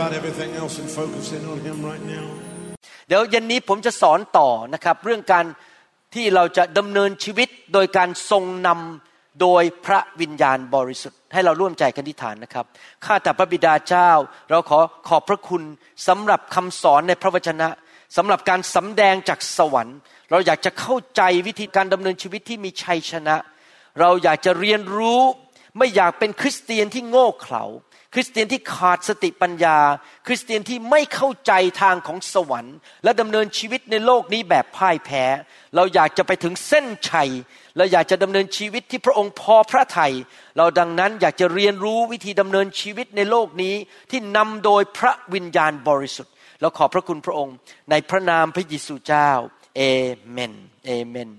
about everything else and focus in on Him right now. เดี๋ยวเย็นนี้ผมจะสอนต่อนะครับเรื่องการที่เราจะดำเนินชีวิตโดยการทรงนำโดยพระวิญญาณบริสุทธิ์ให้เราร่วมใจกันที่ฐานนะครับข้าแต่พระบิดาเจ้า เราขอขอบพระคุณสำหรับคำสอนในพระวจนะสำหรับการสำแดงจากสวรรค์ เราอยากจะเข้าใจวิธีการดำเนินชีวิตที่มีชัยชนะ เราอยากจะเรียนรู้ไม่อยากเป็นคริสเตียนที่โง่เขลา คริสเตียนที่ขาดสติปัญญา คริสเตียนที่ไม่เข้าใจทางของสวรรค์ และดำเนินชีวิตในโลกนี้แบบพ่ายแพ้ เราอยากจะไปถึงเส้นชัย เราอยากจะดำเนินชีวิตที่พระองค์พอพระทยัยเราดังนั้นอยากจะเรียนรู้วิธีดำเนินชีวิตในโลกนี้ที่นำโดยพระวิญญาณบริสุทธิ์เราขอบพระคุณพระองค์ ในพระนามพระเยซูเจ้าเอเมนเอเมน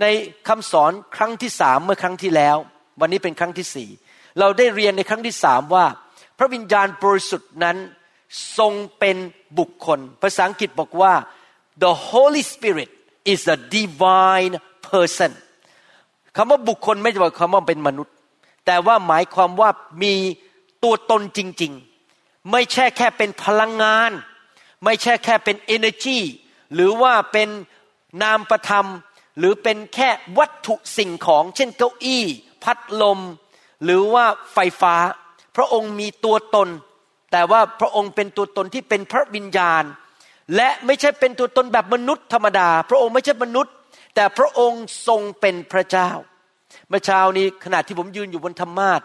ในคำสอนครั้งที่สามเมื่อครั้งที่แล้ว วันนี้เป็นครั้งที่สี่เราได้เรียนในครั้งที่สามว่า พระวิญญาณบริสุทธิ์นั้นทรงเป็นบุคคล ภาษาอังกฤษบอกว่า the Holy Spirit is a divine person คำว่าบุคคลไม่ใช่ว่าคำว่าเป็นมนุษย์ แต่ว่าหมายความว่ามีตัวตนจริง ๆ ไม่ใช่แค่เป็นพลังงาน ไม่ใช่แค่เป็น energy หรือว่าเป็นนามประธรรม หรือเป็นแค่วัตถุสิ่งของ เช่นเก้าอี้ พัดลม หรือว่าไฟฟ้า พระองค์มีตัวตน แต่ว่าพระองค์เป็นตัวตนที่เป็นพระวิญญาณ และไม่ใช่เป็นตัวตนแบบมนุษย์ธรรมดา พระองค์ไม่ใช่มนุษย์ แต่พระองค์ทรงเป็นพระเจ้า เมื่อเช้านี้ขณะที่ผมยืนอยู่บนธรรมาท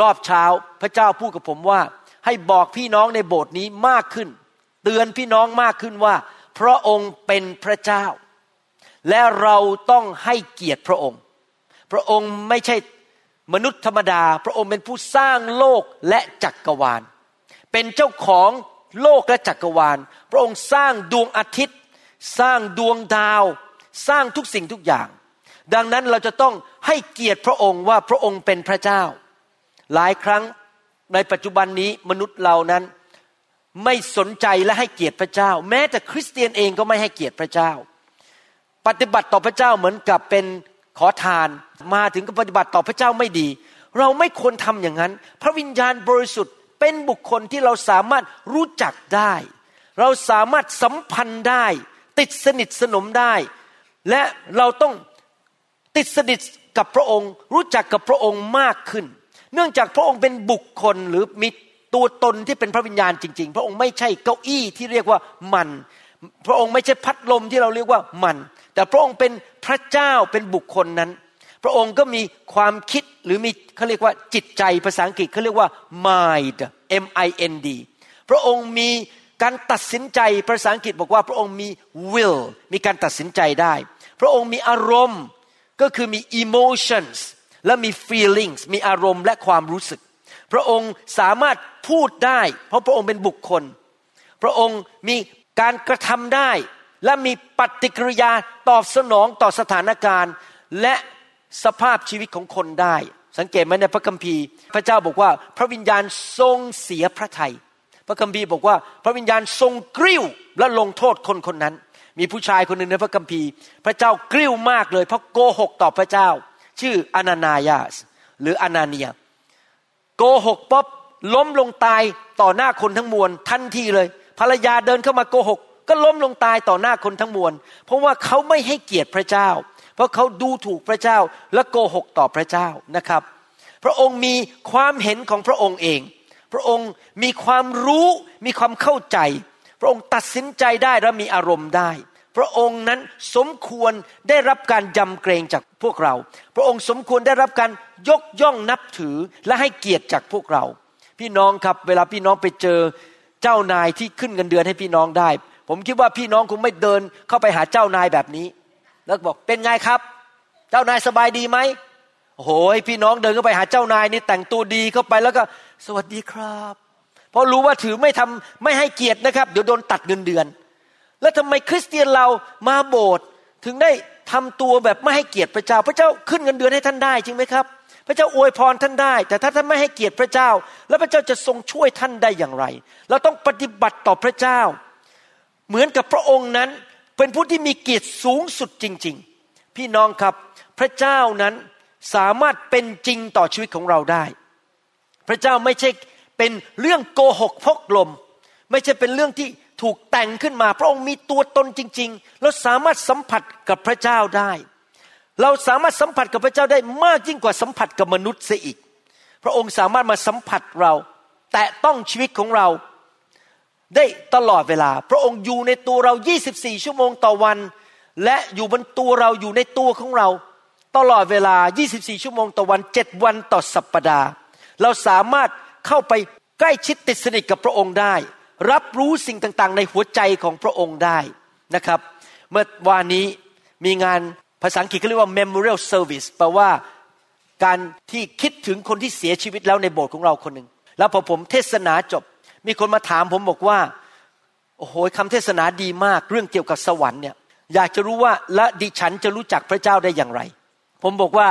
รอบเช้าพระเจ้าพูดกับผมว่า ให้บอกพี่น้องในโบสถ์นี้มากขึ้น เตือนพี่น้องมากขึ้นว่า พระองค์เป็นพระเจ้า และเราต้องให้เกียรติพระองค์ พระองค์ไม่ใช่ มนุษย์ธรรมดา พระองค์เป็นผู้สร้างโลกและจักกรวาล เป็นเจ้าของโลกและจักรวาล พระองค์สร้างดวงอาทิตย์ สร้างดวงดาว สร้างทุกสิ่งทุกอย่าง ดังนั้นเราจะต้องให้เกียรติพระองค์ว่าพระองค์เป็นพระเจ้า หลายครั้งในปัจจุบันนี้มนุษย์เรานั้นไม่สนใจและให้เกียรติพระเจ้า แม้แต่คริสเตียนเองก็ไม่ให้เกียรติพระเจ้า ปฏิบัติต่อพระเจ้าเหมือนกับเป็น ขอทานมาถึงก็ปฏิบัติต่อพระเจ้าไม่ดี เราไม่ควรทำอย่างนั้น พระวิญญาณบริสุทธิ์เป็นบุคคลที่เราสามารถรู้จักได้ เราสามารถสัมพันธ์ได้ ติดสนิทสนมได้ และเราต้องติดสนิทกับพระองค์ รู้จักกับพระองค์มากขึ้น เนื่องจากพระองค์เป็นบุคคลหรือมีตัวตนที่เป็นพระวิญญาณจริง ๆ พระองค์ไม่ใช่เก้าอี้ที่เรียกว่ามัน พระองค์ไม่ใช่พัดลมที่เราเรียกว่ามัน แต่พระองค์เป็นพระเจ้าเป็นบุคคลนั้น พระองค์ก็มีความคิดหรือมีเขาเรียกว่าจิตใจภาษาอังกฤษเขาเรียกว่า mind M I N D พระองค์มีการตัดสินใจภาษาอังกฤษบอกว่าพระองค์มี will มีการตัดสินใจได้ พระองค์มีอารมณ์ก็คือมี emotions และมี feelings มีอารมณ์และความรู้สึก พระองค์สามารถพูดได้ เพราะพระองค์เป็นบุคคล พระองค์มีการกระทำได้ และมีปฏิกิริยาตอบสนองต่อสถานการณ์ และสภาพชีวิตของคนได้ สังเกตไหมในพระคัมภีร์ พระเจ้าบอกว่าพระวิญญาณทรงเสียพระทยัยพระคัมภีร์บอกว่าพระวิญญาณทรงกริ้วและลงโทษคนคนนั้น มีผู้ชายคนหนึ่งในพระคัมภีร์ พระเจ้ากริ้วมากเลยเพราะโกหกต่อพระเจ้า ชื่ออนานายาส หรืออนาเนียโกหกป๊อบล้มลงตายต่อหน้าคนทั้งมวลทันทีเลย ภรรยาเดินเข้ามาโกหก ก็ล้มลงตายต่อหน้าคนทั้งมวล เพราะว่าเขาไม่ให้เกียรติพระเจ้า เพราะเขาดูถูกพระเจ้าและโกหกต่อพระเจ้านะครับ พระองค์มีความเห็นของพระองค์เอง พระองค์มีความรู้มีความเข้าใจ พระองค์ตัดสินใจได้และมีอารมณ์ได้ พระองค์นั้นสมควรได้รับการยำเกรงจากพวกเรา พระองค์สมควรได้รับการยกย่องนับถือและให้เกียรติจากพวกเรา พี่น้องครับ เวลาพี่น้องไปเจอเจ้านายที่ขึ้นเงินเดือนให้พี่น้องได้ ผมคิดว่าพี่น้องคงไม่เดินเข้าไปหาเจ้านายแบบนี้ แล้วบอกเป็นไงครับ เจ้านายสบายดีไหมโอ้โหพี่น้องเดินเข้าไปหาเจ้านายนี่แต่งตัวดีเข้าไปแล้วก็สวัสดีครับ เพราะรู้ว่าถือไม่ทำไม่ให้เกียรตินะครับ เดี๋ยวโดนตัดเงินเดือน แล้วทำไมคริสเตียนเรามาโบสถ์ถึงได้ทำตัวแบบไม่ให้เกียรติพระเจ้า พระเจ้าขึ้นเงินเดือนให้ท่านได้จริงไหมครับ พระเจ้าอวยพรท่านได้ แต่ถ้าท่านไม่ให้เกียรติพระเจ้า แล้วพระเจ้าจะทรงช่วยท่านได้อย่างไร เราต้องปฏิบัติต่อพระเจ้า เหมือนกับพระองค์นั้นเป็นผู้ที่มีเกียรติสูงสุดจริง ๆ พี่น้องครับพระเจ้านั้นสามารถเป็นจริงต่อชีวิตของเราได้ พระเจ้าไม่ใช่เป็นเรื่องโกหกพกลม ไม่ใช่เป็นเรื่องที่ถูกแต่งขึ้นมา พระองค์มีตัวตนจริงๆเราสามารถสัมผัสกับพระเจ้าได้ เราสามารถสัมผัสกับพระเจ้าได้มากยิ่งกว่าสัมผัสกับมนุษย์เสียอีก พระองค์สามารถมาสัมผัสเรา แต่ต้องชีวิตของเรา ได้ตลอดเวลา พระองค์อยู่ในตัวเรา 24 ชั่วโมงต่อวัน และอยู่บนตัวเราอยู่ในตัวของเรา ตลอดเวลา 24 ชั่วโมงต่อวัน 7 วันต่อสัปปดาห์ เราสามารถเข้าไปใกล้ชิดติดสนิทกับพระองค์ได้ รับรู้สิ่งต่างๆ ในหัวใจของพระองค์ได้นะครับ เมื่อวานนี้มีงานภาษาอังกฤษเขาเรียกว่า memorial service แปลว่าการที่คิดถึงคนที่เสียชีวิตแล้วในโบสถ์ของเราคนหนึ่งแล้วพอผมเทศนาจบ มีคนมาถามผมบอกว่า โอ้โหคำเทศนาดีมากเรื่องเกี่ยวกับสวรรค์เนี่ยอยากจะรู้ว่าและดิฉันจะรู้จักพระเจ้าได้อย่างไร ผมบอกว่า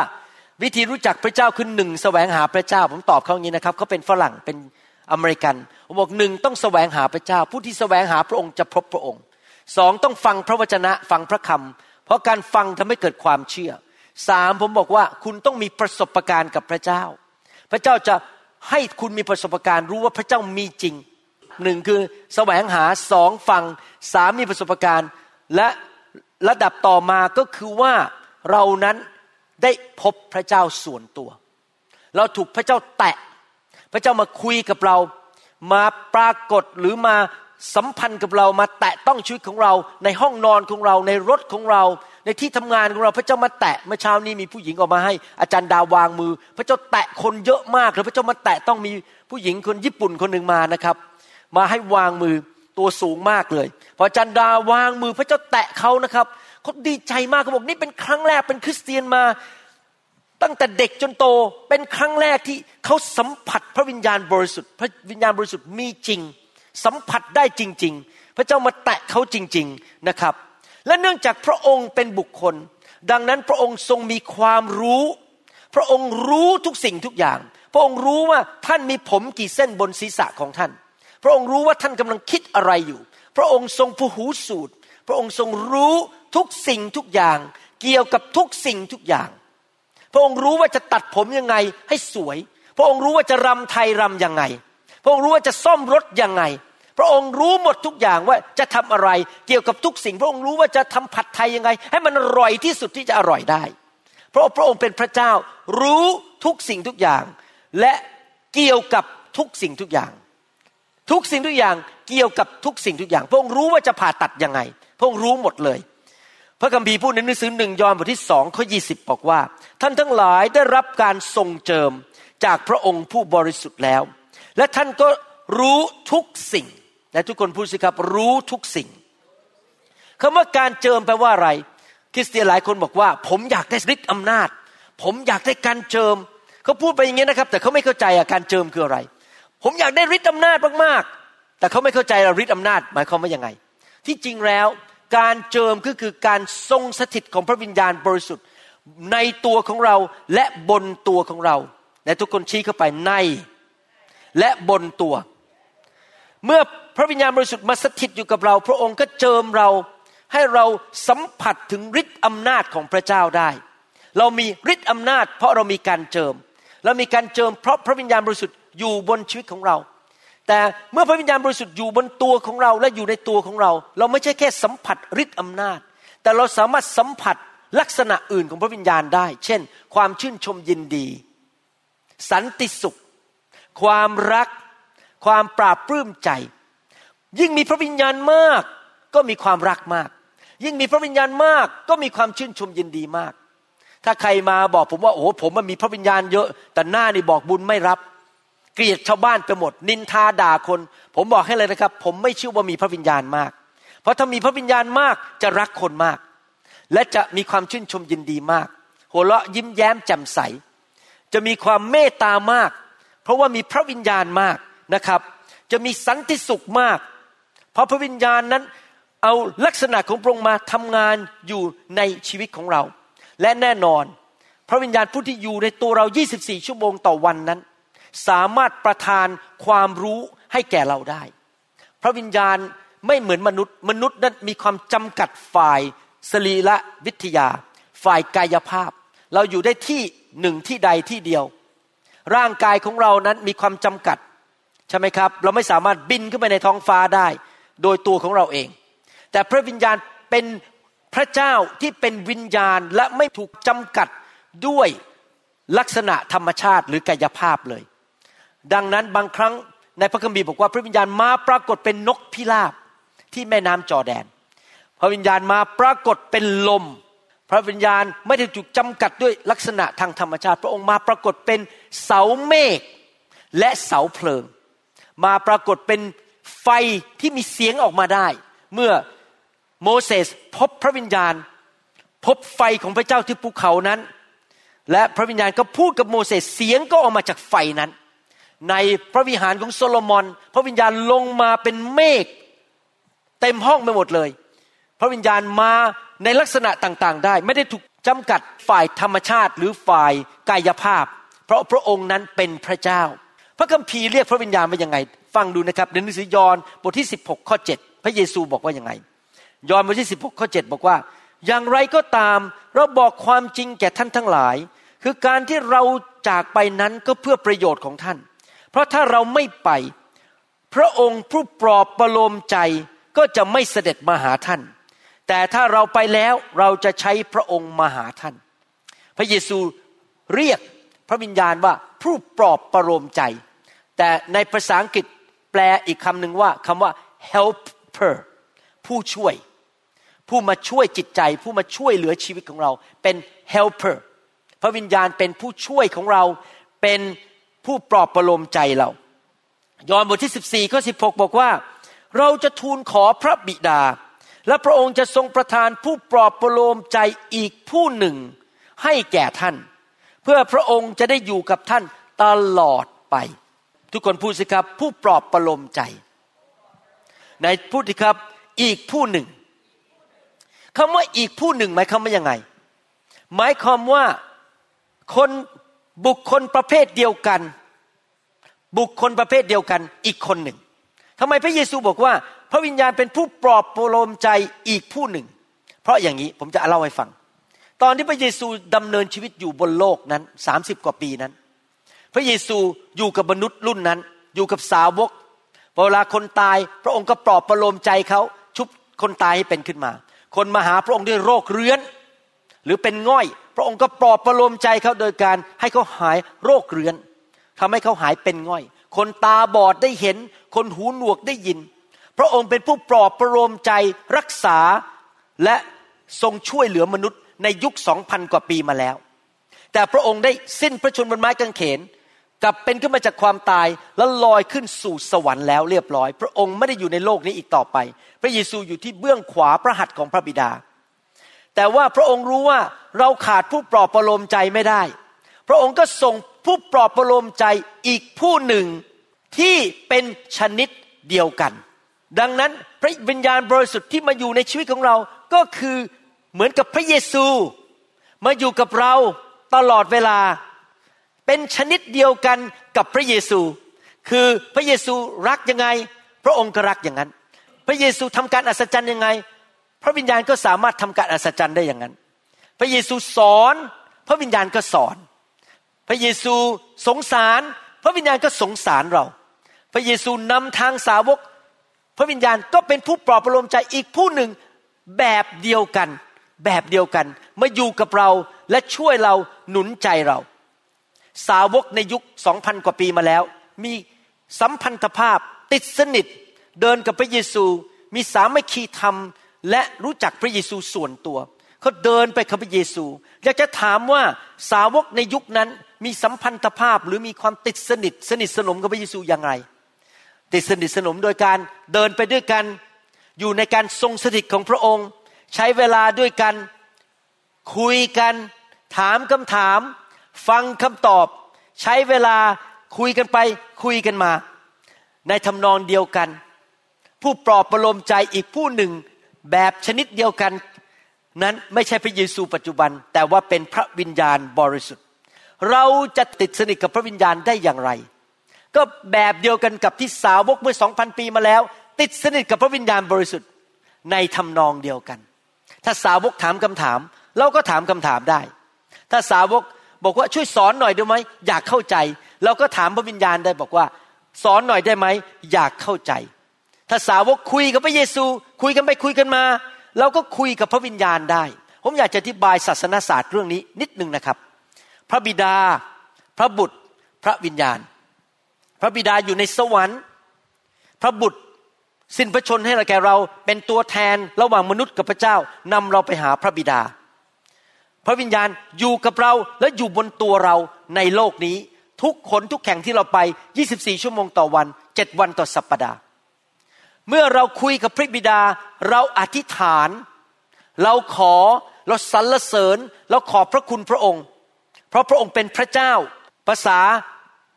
วิธีรู้จักพระเจ้าคือหนึ่งแสวงหาพระเจ้า ผมตอบเขาอย่างนี้นะครับเขาเป็นฝรั่งเป็นอเมริกัน ผมบอกหนึ่งต้องแสวงหาพระเจ้า ผู้ที่แสวงหาพระองค์จะพบพระองค์สองต้องฟังพระวจนะฟังพระคำเพราะการฟังทำให้เกิดความเชื่อสามผมบอกว่าคุณต้องมีประสบการณ์กับพระเจ้า พระเจ้าจะ ให้คุณมีประสบการณ์รู้ว่าพระเจ้ามีจริงหนึ่งคือแสวงหาสองฟังสามมีประสบการณ์ และระดับต่อมาก็คือว่าเรานั้นได้พบพระเจ้าส่วนตัว เราถูกพระเจ้าแตะ พระเจ้ามาคุยกับเรา มาปรากฏหรือมา สัมพันธ์กับเรามาแตะต้องชีวิตของเราในห้องนอนของเราในรถของเรา ในที่ทำงานของเราพระเจ้ามาแตะเมื่อเช้านี้มีผู้หญิงออกมาให้อาจารย์ดาวางมือ พระเจ้าแตะคนเยอะมากเลยพระเจ้ามาแตะต้องมีผู้หญิงคนญี่ปุ่นคนหนึ่งมานะครับ มาให้วางมือตัวสูงมากเลยพออาจารย์ดาวางมือพระเจ้าแตะเขานะครับเขาดีใจมากเขาบอกนี่เป็นครั้งแรกเป็นคริสเตียนมาตั้งแต่เด็กจนโตเป็นครั้งแรกที่เขาสัมผัสพระวิญญาณบริสุทธิ์ พระวิญญาณบริสุทธิ์มีจริง สัมผัสได้จริง ๆ พระเจ้ามาแตะเขาจริง ๆนะครับ และเนื่องจากพระองค์เป็นบุคคล ดังนั้นพระองค์ทรงมีความรู้ พระองค์รู้ทุกสิ่งทุกอย่าง พระองค์รู้ว่าท่านมีผมกี่เส้นบนศีรษะของท่าน พระองค์รู้ว่าท่านกำลังคิดอะไรอยู่ พระองค์ทรงผู้หูสูตร พระองค์ทรงรู้ทุกสิ่งทุกอย่าง เกี่ยวกับทุกสิ่งทุกอย่าง พระองค์รู้ว่าจะตัดผมยังไงให้สวย พระองค์รู้ว่าจะรำไทยรำยังไง พระองค์รู้ว่าจะซ่อมรถยังไง พระองค์รู้หมดทุกอย่างว่าจะทำอะไรเกี่ยวกับทุกสิ่ง พระองค์รู้ว่าจะทำผัดไทยยังไง ให้มันอร่อยที่สุดที่จะอร่อยได้ เพราะพระองค์เป็นพระเจ้ารู้ทุกสิ่งทุกอย่าง และเกี่ยวกับทุกสิ่งทุกอย่าง ทุกสิ่งทุกอย่างเกี่ยวกับทุกสิ่งทุกอย่าง พระองค์รู้ว่าจะผ่าตัดยังไง พระองค์รู้หมดเลยพระคัมภีร์พูดในหนังสือหนึ่งยอห์นบทที่สองข้อยีบอกว่า ท่านทั้งหลายได้รับการทรงเจิมจากพระองค์ผู้บริสุทธิ์แล้ว และท่านก็รู้ทุกสิ่งและทุกคนพูดสิครับรู้ทุกสิ่งคำว่าการเจิมแปลว่าอะไร คริสเตียนหลายคนบอกว่า ผมอยากได้ฤทธิ์อำนาจ ผมอยากได้การเจิมเขาพูดไปอย่างนี้นะครับ แต่เขาไม่เข้าใจอาการเจิมคืออะไร ผมอยากได้ฤทธิ์อำนาจมากๆ แต่เขาไม่เข้าใจฤทธิ์อำนาจหมายความว่ายังไง ที่จริงแล้วการเจิมก็คือการทรงสถิตของพระวิญญาณบริสุทธิ์ในตัวของเราและบนตัวของเราและทุกคนชี้เข้าไปใน และบนตัว เมื่อพระวิญญาณบริสุทธิ์มาสถิตอยู่กับเรา พระองค์ก็เจิมเราให้เราสัมผัสถึงฤทธิ์อำนาจของพระเจ้าได้ เรามีฤทธิ์อำนาจ เพราะเรามีการเจิม เรามีการเจิมเพราะพระวิญญาณบริสุทธิ์อยู่บนชีวิตของเรา แต่เมื่อพระวิญญาณบริสุทธิ์อยู่บนตัวของเราและอยู่ในตัวของเรา เราไม่ใช่แค่สัมผัสฤทธิ์อำนาจ แต่เราสามารถสัมผัสลักษณะอื่นของพระวิญญาณได้ เช่น ความชื่นชมยินดี สันติสุข ความรัก ความปราบปลื้มใจ ยิ่งมีพระวิญญาณมาก ก็มีความรักมาก ยิ่งมีพระวิญญาณมาก ก็มีความชื่นชมยินดีมาก ถ้าใครมาบอกผมว่าโอ้ผมมันมีพระวิญญาณเยอะ แต่หน้านี่บอกบุญไม่รับ เกลียดชาวบ้านไปหมด นินทาด่าคน ผมบอกให้เลยนะครับ ผมไม่เชื่อว่ามีพระวิญญาณมาก เพราะถ้ามีพระวิญญาณมากจะรักคนมาก และจะมีความชื่นชมยินดีมาก หัวเราะยิ้มแย้มแจ่มใสจะมีความเมตตามาก เพราะว่ามีพระวิญญาณมากนะครับ จะมีสันติสุขมาก เพราะพระวิญญาณนั้นเอาลักษณะของพระองค์มาทำงานอยู่ในชีวิตของเรา และแน่นอน พระวิญญาณผู้ที่อยู่ในตัวเรา 24 ชั่วโมงต่อวันนั้น สามารถประทานความรู้ให้แก่เราได้ พระวิญญาณไม่เหมือนมนุษย์ มนุษย์นั้นมีความจำกัดฝ่ายสรีระวิทยา ฝ่ายกายภาพ เราอยู่ได้ที่หนึ่งที่ใดที่เดียว ร่างกายของเรานั้นมีความจำกัดใช่ไหมครับ เราไม่สามารถบินขึ้นไปในท้องฟ้าได้ โดยตัวของเราเอง แต่พระวิญญาณเป็นพระเจ้าที่เป็นวิญญาณและไม่ถูกจำกัดด้วยลักษณะธรรมชาติหรือกายภาพเลย ดังนั้นบางครั้งในพระคัมภีร์บอกว่าพระวิญญาณมาปรากฏเป็นนกพิราบที่แม่น้ำจอแดน พระวิญญาณมาปรากฏเป็นลม พระวิญญาณไม่ได้ถูกจำกัดด้วยลักษณะทางธรรมชาติ พระองค์มาปรากฏเป็นเสาเมฆและเสาเพลิง มาปรากฏเป็นไฟที่มีเสียงออกมาได้ เมื่อโมเสสพบพระวิญญาณ พบไฟของพระเจ้าที่ภูเขานั้น และพระวิญญาณก็พูดกับโมเสสเสียงก็ออกมาจากไฟนั้น ในพระวิหารของโซโลมอน พระวิญญาณลงมาเป็นเมฆเต็มห้องไปหมดเลย พระวิญญาณมา ในลักษณะต่างๆได้ ไม่ได้ถูกจำกัดฝ่ายธรรมชาติหรือฝ่ายกายภาพ เพราะพระองค์นั้นเป็นพระเจ้า พระคัมภีร์เรียกพระวิญญาณว่ายังไง ฟังดูนะครับในหนังสือยอห์นบทที่ 16 ข้อ 7 พระเยซูบอกว่ายังไง ยอห์นบทที่ 16 ข้อ 7 บอกว่า อย่างไรก็ตามเราบอกความจริงแก่ท่านทั้งหลาย คือการที่เราจากไปนั้นก็เพื่อประโยชน์ของท่าน เพราะถ้าเราไม่ไป พระองค์ผู้ปลอบประโลมใจก็จะไม่เสด็จมาหาท่าน แต่ถ้าเราไปแล้วเราจะใช้พระองค์มาหาท่าน พระเยซูเรียกพระวิญญาณว่าผู้ปลอบประโลมใจ แต่ในภาษาอังกฤษแปลอีกคำหนึ่งว่าคำว่า helper ผู้ช่วย ผู้มาช่วยจิตใจ ผู้มาช่วยเหลือชีวิตของเรา เป็น helper พระวิญญาณเป็นผู้ช่วยของเราเป็นผู้ปลอบประโลมใจเรา ยอห์นบทที่ 14ข้อ16 บอกว่า เราจะทูลขอพระบิดา และพระองค์จะทรงประทานผู้ปลอบประโลมใจอีกผู้หนึ่งให้แก่ท่าน เพื่อพระองค์จะได้อยู่กับท่านตลอดไป ทุกคนพูดสิครับ ผู้ปลอบประโลมใจ ในพูดสิครับอีกผู้หนึ่งคำว่าอีกผู้หนึ่งหมายความว่ายังไง หมายความว่าคนบุคคลประเภทเดียวกัน บุคคลประเภทเดียวกันอีกคนหนึ่งทำไมพระเยซูบอกว่า พระวิญญาณเป็นผู้ปลอบประโลมใจอีกผู้หนึ่ง เพราะอย่างนี้ผมจะเล่าให้ฟัง ตอนที่พระเยซูดำเนินชีวิตอยู่บนโลกนั้นสามสิบกว่าปีนั้น พระเยซูอยู่กับมนุษย์รุ่นนั้น อยู่กับสาวกเวลาคนตายพระองค์ก็ปลอบประโลมใจเขาชุบคนตายให้เป็นขึ้นมา คนมาหาพระองค์ด้วยโรคเรื้อน หรือเป็นง่อย พระองค์ก็ปลอบประโลมใจเขาโดยการให้เขาหายโรคเรื้อนทำให้เขาหายเป็นง่อย คนตาบอดได้เห็น คนหูหนวกได้ยิน พระองค์เป็นผู้ปลอบประโลมใจรักษาและทรงช่วยเหลือมนุษย์ในยุคสองพันกว่าปีมาแล้ว แต่พระองค์ได้สิ้นพระชนม์บนไม้กางเขนกลับเป็นขึ้นมาจากความตายแล้วลอยขึ้นสู่สวรรค์แล้วเรียบร้อย พระองค์ไม่ได้อยู่ในโลกนี้อีกต่อไป พระเยซูอยู่ที่เบื้องขวาพระหัตถ์ของพระบิดา แต่ว่าพระองค์รู้ว่าเราขาดผู้ปลอบประโลมใจไม่ได้ พระองค์ก็ส่งผู้ปลอบประโลมใจอีกผู้หนึ่งที่เป็นชนิดเดียวกัน ดังนั้นพระวิญญาณบริสุทธิ์ที่มาอยู่ในชีวิตของเราก็คือเหมือนกับพระเยซู มาอยู่กับเราตลอดเวลา เป็นชนิดเดียวกันกับพระเยซู คือพระเยซูรักยังไง พระองค์ก็รักอย่างนั้น พระเยซูทำการอัศจรรย์ยังไง พระวิญญาณก็สามารถทำการอัศจรรย์ได้อย่างนั้น พระเยซูสอน พระวิญญาณก็สอน พระเยซูสงสาร พระวิญญาณก็สงสารเรา พระเยซูนำทางสาวก พระวิญญาณก็เป็นผู้ปลอบประโลมใจอีกผู้หนึ่งแบบเดียวกัน แบบเดียวกัน มาอยู่กับเราและช่วยเราหนุนใจเรา สาวกในยุคสองพันกว่าปีมาแล้ว มีสัมพันธภาพติดสนิท เดินกับพระเยซู มีสามัคคีธรรม และรู้จักพระเยซูส่วนตัวเขาเดินไปกับพระเยซู อยากจะถามว่าสาวกในยุคนั้นมีสัมพันธภาพหรือมีความติดสนิท สนิทสนมกับพระเยซูอย่างไร ติดสนิทสนมโดยการเดินไปด้วยกัน อยู่ในการทรงสถิตของพระองค์ ใช้เวลาด้วยกัน คุยกัน ถามคำถาม ฟังคำตอบ ใช้เวลาคุยกันไป คุยกันมา ในทำนองเดียวกัน ผู้ปลอบประโลมใจอีกผู้หนึ่งแบบชนิดเดียวกัน นั้นไม่ใช่พระเยซูปัจจุบัน แต่ว่าเป็นพระวิญญาณบริสุทธิ์ เราจะติดสนิทกับพระวิญญาณได้อย่างไร ก็แบบเดียวกันกับที่สาวกเมื่อสองพันปีมาแล้ว ติดสนิทกับพระวิญญาณบริสุทธิ์ในทำนองเดียวกัน ถ้าสาวกถามคำถาม เราก็ถามคำถามได้ ถ้าสาวกบอกว่าช่วยสอนหน่อยได้ไหมอยากเข้าใจ เราก็ถามพระวิญญาณได้บอกว่า สอนหน่อยได้ไหมอยากเข้าใจ ถ้าสาวกคุยกับพระเยซู คุยกันไปคุยกันมา เราก็คุยกับพระวิญญาณได้ ผมอยากจะอธิบายศาสนศาสตร์เรื่องนี้นิดนึงนะครับ พระบิดา พระบุตร พระวิญญาณ พระบิดาอยู่ในสวรรค์ พระบุตรสิ้นพระชนให้เราแก่เราเป็นตัวแทนระหว่างมนุษย์กับพระเจ้านำเราไปหาพระบิดา พระวิญญาณอยู่กับเราและอยู่บนตัวเราในโลกนี้ ทุกคนทุกแข่งที่เราไป 24 ชั่วโมงต่อวัน 7 วันต่อสัปปดาห์ เมื่อเราคุยกับพระบิดาเราอธิษฐาน เราขอเราสรรเสริญเราขอบพระคุณพระองค์ เพราะพระองค์เป็นพระเจ้า ภาษา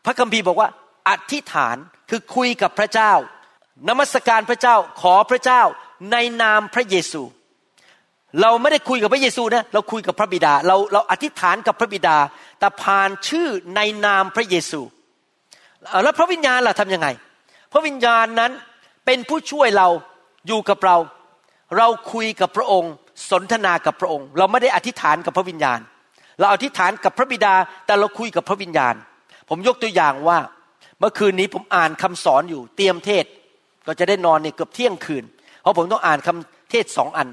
พระคัมภีร์บอกว่า อธิษฐานคือคุยกับพระเจ้า นมัสการพระเจ้าขอพระเจ้าในนามพระเยซู เราไม่ได้คุยกับพระเยซูนะเราคุยกับพระบิดา เราเราอธิษฐานกับพระบิดา แต่ผ่านชื่อในนามพระเยซู แล้วพระวิญญาณล่ะทำยังไง พระวิญญาณนั้นเป็นผู้ช่วยเราอยู่กับเรา เราคุยกับพระองค์ สนทนากับพระองค์ เราไม่ได้อธิษฐานกับพระวิญญาณ เราอธิษฐานกับพระบิดาแต่เราคุยกับพระวิญญาณ ผมยกตัวอย่างว่า มื่อคืนนี้ผมอ่านคำสอนอยู่เตรียมเทศ ก็จะได้นอนเนี่ยเกือบเที่ยงคืน เพราะผมต้องอ่านคำเทศสองอัน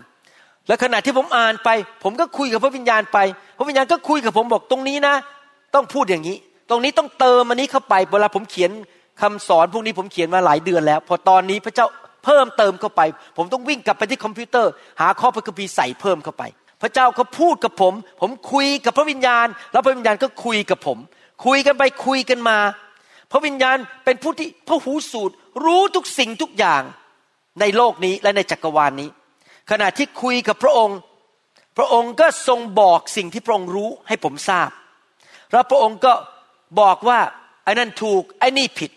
แล้วขณะที่ผมอ่านไป ผมก็คุยกับพระวิญญาณไป พระวิญญาณก็คุยกับผมบอกตรงนี้นะ ต้องพูดอย่างนี้ ตรงนี้ต้องเติมอันนี้เข้าไปเวลาผมเขียนคำสอนพวกนี้ผมเขียนมาหลายเดือนแล้ว พอตอนนี้พระเจ้าเพิ่มเติมเข้าไป ผมต้องวิ่งกลับไปที่คอมพิวเตอร์ หาข้อพระคัมภีร์ใส่เพิ่มเข้าไป พระเจ้าก็พูดกับผม ผมคุยกับพระวิญญาณ แล้วพระวิญญาณก็คุยกับผม คุยกันไปคุยกันมา พระวิญญาณเป็นผู้ที่พระหูสูตรรู้ทุกสิ่งทุกอย่างในโลกนี้และในจักรวาลนนี้ ขณะที่คุยกับพระองค์ พระองค์ก็ทรงบอกสิ่งที่พระองค์รู้ให้ผมทราบ แล้วพระองค์ก็บอกว่าไอ้นั่นถูกไอ้นี่ผิด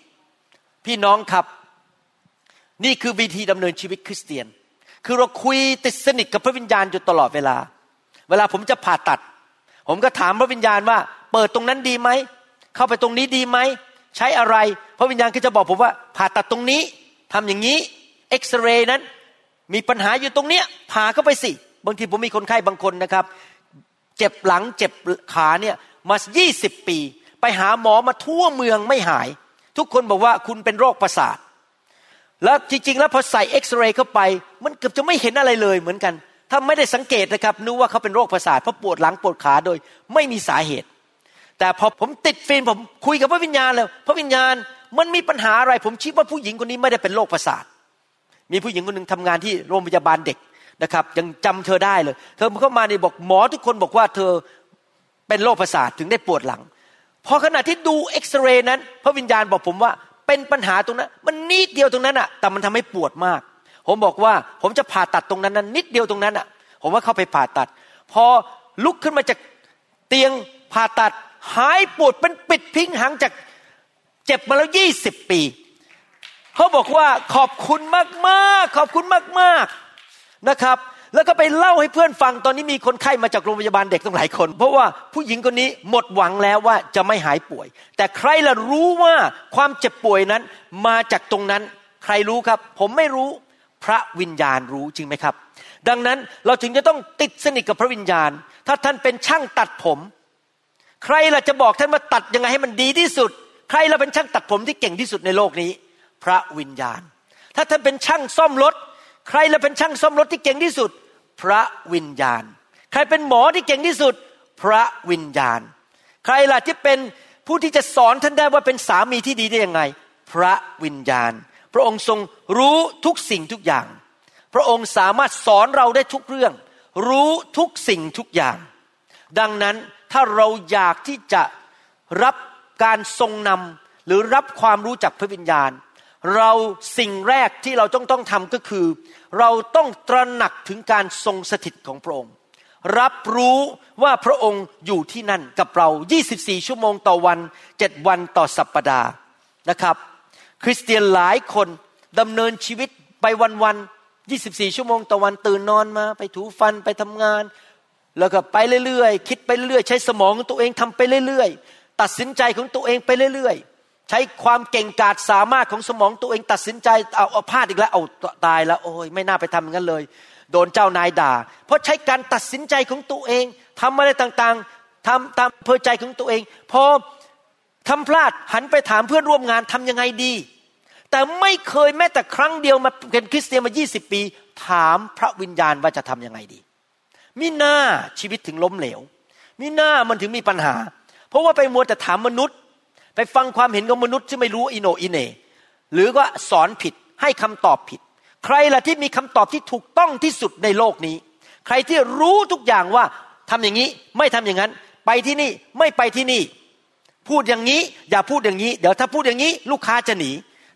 พี่น้องครับ นี่คือวิธีดำเนินชีวิตคริสเตียน คือเราคุยติดสนิทกับพระวิญญาณอยู่ตลอดเวลา เวลาผมจะผ่าตัด ผมก็ถามพระวิญญาณว่า เปิดตรงนั้นดีไหมเข้าไปตรงนี้ดีไหม ใช้อะไร พระวิญญาณก็จะบอกผมว่า ผ่าตัดตรงนี้ทำอย่างนี้เอ็กซเรย์นั้น มีปัญหาอยู่ตรงเนี้ยผ่าเข้าไปสิ บางทีผมมีคนไข้บางคนนะครับ เจ็บหลังเจ็บขาเนี่ยมายี่สิบปี ไปหาหมอมาทั่วเมืองไม่หาย ทุกคนบอกว่าคุณเป็นโรคประสาท แล้วจริง ๆ แล้วพอใส่เอ็กซเรย์เข้าไป มันเกือบจะไม่เห็นอะไรเลยเหมือนกัน ถ้าไม่ได้สังเกตนะครับนึกว่าเขาเป็นโรคประสาทเพราะปวดหลังปวดขาโดย ไม่มีสาเหตุ แต่พอผมติดฟิล์มผมคุยกับพระวิญญาณแล้วพระวิญญาณมันมีปัญหาอะไร ผมคิดว่าผู้หญิงคนนี้ไม่ได้เป็นโรคประสาทมีผู้หญิงคนหนึ่งทำงานที่โรงพยาบาลเด็กนะครับยังจำเธอได้เลย เธอเข้ามาในบอกหมอทุกคนบอกว่าเธอเป็นโรคประสาทถึงได้ปวดหลังพอขณะที่ดูเอ็กซเรย์นั้น พระวิญญาณบอกผมว่าเป็นปัญหาตรงนั้น มันนิดเดียวตรงนั้นอะแต่มันทำให้ปวดมาก ผมบอกว่าผมจะผ่าตัดตรงนั้นนั้นนิดเดียวตรงนั้นอะผมว่าเข้าไปผ่าตัด พอลุกขึ้นมาจากเตียงผ่าตัด หายปวดเป็นปิดพิงหางจากเจ็บมาแล้วยี่สิบปี เขาบอกว่าขอบคุณมากๆ ขอบคุณมากๆนะครับ แล้วก็ไปเล่าให้เพื่อนฟังตอนนี้มีคนไข้มาจากโรงพยาบาลเด็กต้องหลายคน เพราะว่าผู้หญิงคนนี้หมดหวังแล้วว่าจะไม่หายป่วย แต่ใครล่ะรู้ว่าความเจ็บป่วยนั้นมาจากตรงนั้นใครรู้ครับ ผมไม่รู้พระวิญญาณรู้จริงไหมครับ ดังนั้นเราถึงจะต้องติดสนิทกับพระวิญญาณ ถ้าท่านเป็นช่างตัดผม ใครล่ะจะบอกท่านว่าตัดยังไงให้มันดีที่สุด ใครล่ะเป็นช่างตัดผมที่เก่งที่สุดในโลกนี้ พระวิญญาณ ถ้าท่านเป็นช่างซ่อมรถ ใครละเป็นช่างซ่อมรถที่เก่งที่สุด พระวิญญาณ ใครเป็นหมอที่เก่งที่สุด พระวิญญาณ ใครล่ะที่เป็นผู้ที่จะสอนท่านได้ว่าเป็นสามีที่ดีได้ยังไง พระวิญญาณ พระองค์ทรงรู้ทุกสิ่งทุกอย่าง พระองค์สามารถสอนเราได้ทุกเรื่อง รู้ทุกสิ่งทุกอย่าง ดังนั้นถ้าเราอยากที่จะรับการทรงนำหรือรับความรู้จากพระวิญญาณ เราสิ่งแรกที่เราต้องต้องทำก็คือ เราต้องตระหนักถึงการทรงสถิตของพระองค์ รับรู้ว่าพระองค์อยู่ที่นั่นกับเรา 24 ชั่วโมงต่อวัน 7 วันต่อสัปปดาห์นะครับ คริสเตียนหลายคนดำเนินชีวิตไปวันๆ24 ชั่วโมงต่อวันตื่นนอนมา ไปถูฟันไปทำงาน แล้วก็ไปเรื่อยๆ คิดไปเรื่อยๆ ใช้สมองของตัวเองทำไปเรื่อยๆ ตัดสินใจของตัวเองไปเรื่อยๆ ใช้ความเก่งกาจสามารถของสมองตัวเองตัดสินใจเอาเอาพลาดอีกแล้วเอาตายแล้วโอ้ยไม่น่าไปทำอย่างนั้นเลย โดนเจ้านายด่า เพราะใช้การตัดสินใจของตัวเองทำอะไรต่างๆทำตามเพอใจของตัวเอง พอทำพลาดหันไปถามเพื่อนร่วมงานทำยังไงดี แต่ไม่เคยแม้แต่ครั้งเดียวมาเป็นคริสเตียนมา 20 ปี ถามพระวิญญาณว่าจะทำยังไงดี มิหน้าชีวิตถึงล้มเหลว มิหน้ามันถึงมีปัญหา เพราะว่าไปมัวแต่ถามมนุษย์ ไปฟังความเห็นของมนุษย์ที่ไม่รู้อิโนอิเน หรือว่าสอนผิดให้คำตอบผิด ใครล่ะที่มีคำตอบที่ถูกต้องที่สุดในโลกนี้ ใครที่รู้ทุกอย่างว่าทำอย่างนี้ไม่ทำอย่างนั้น ไปที่นี่ไม่ไปที่นี่ พูดอย่างนี้อย่าพูดอย่างนี้ เดี๋ยวถ้าพูดอย่างนี้ ลูกค้าจะหนี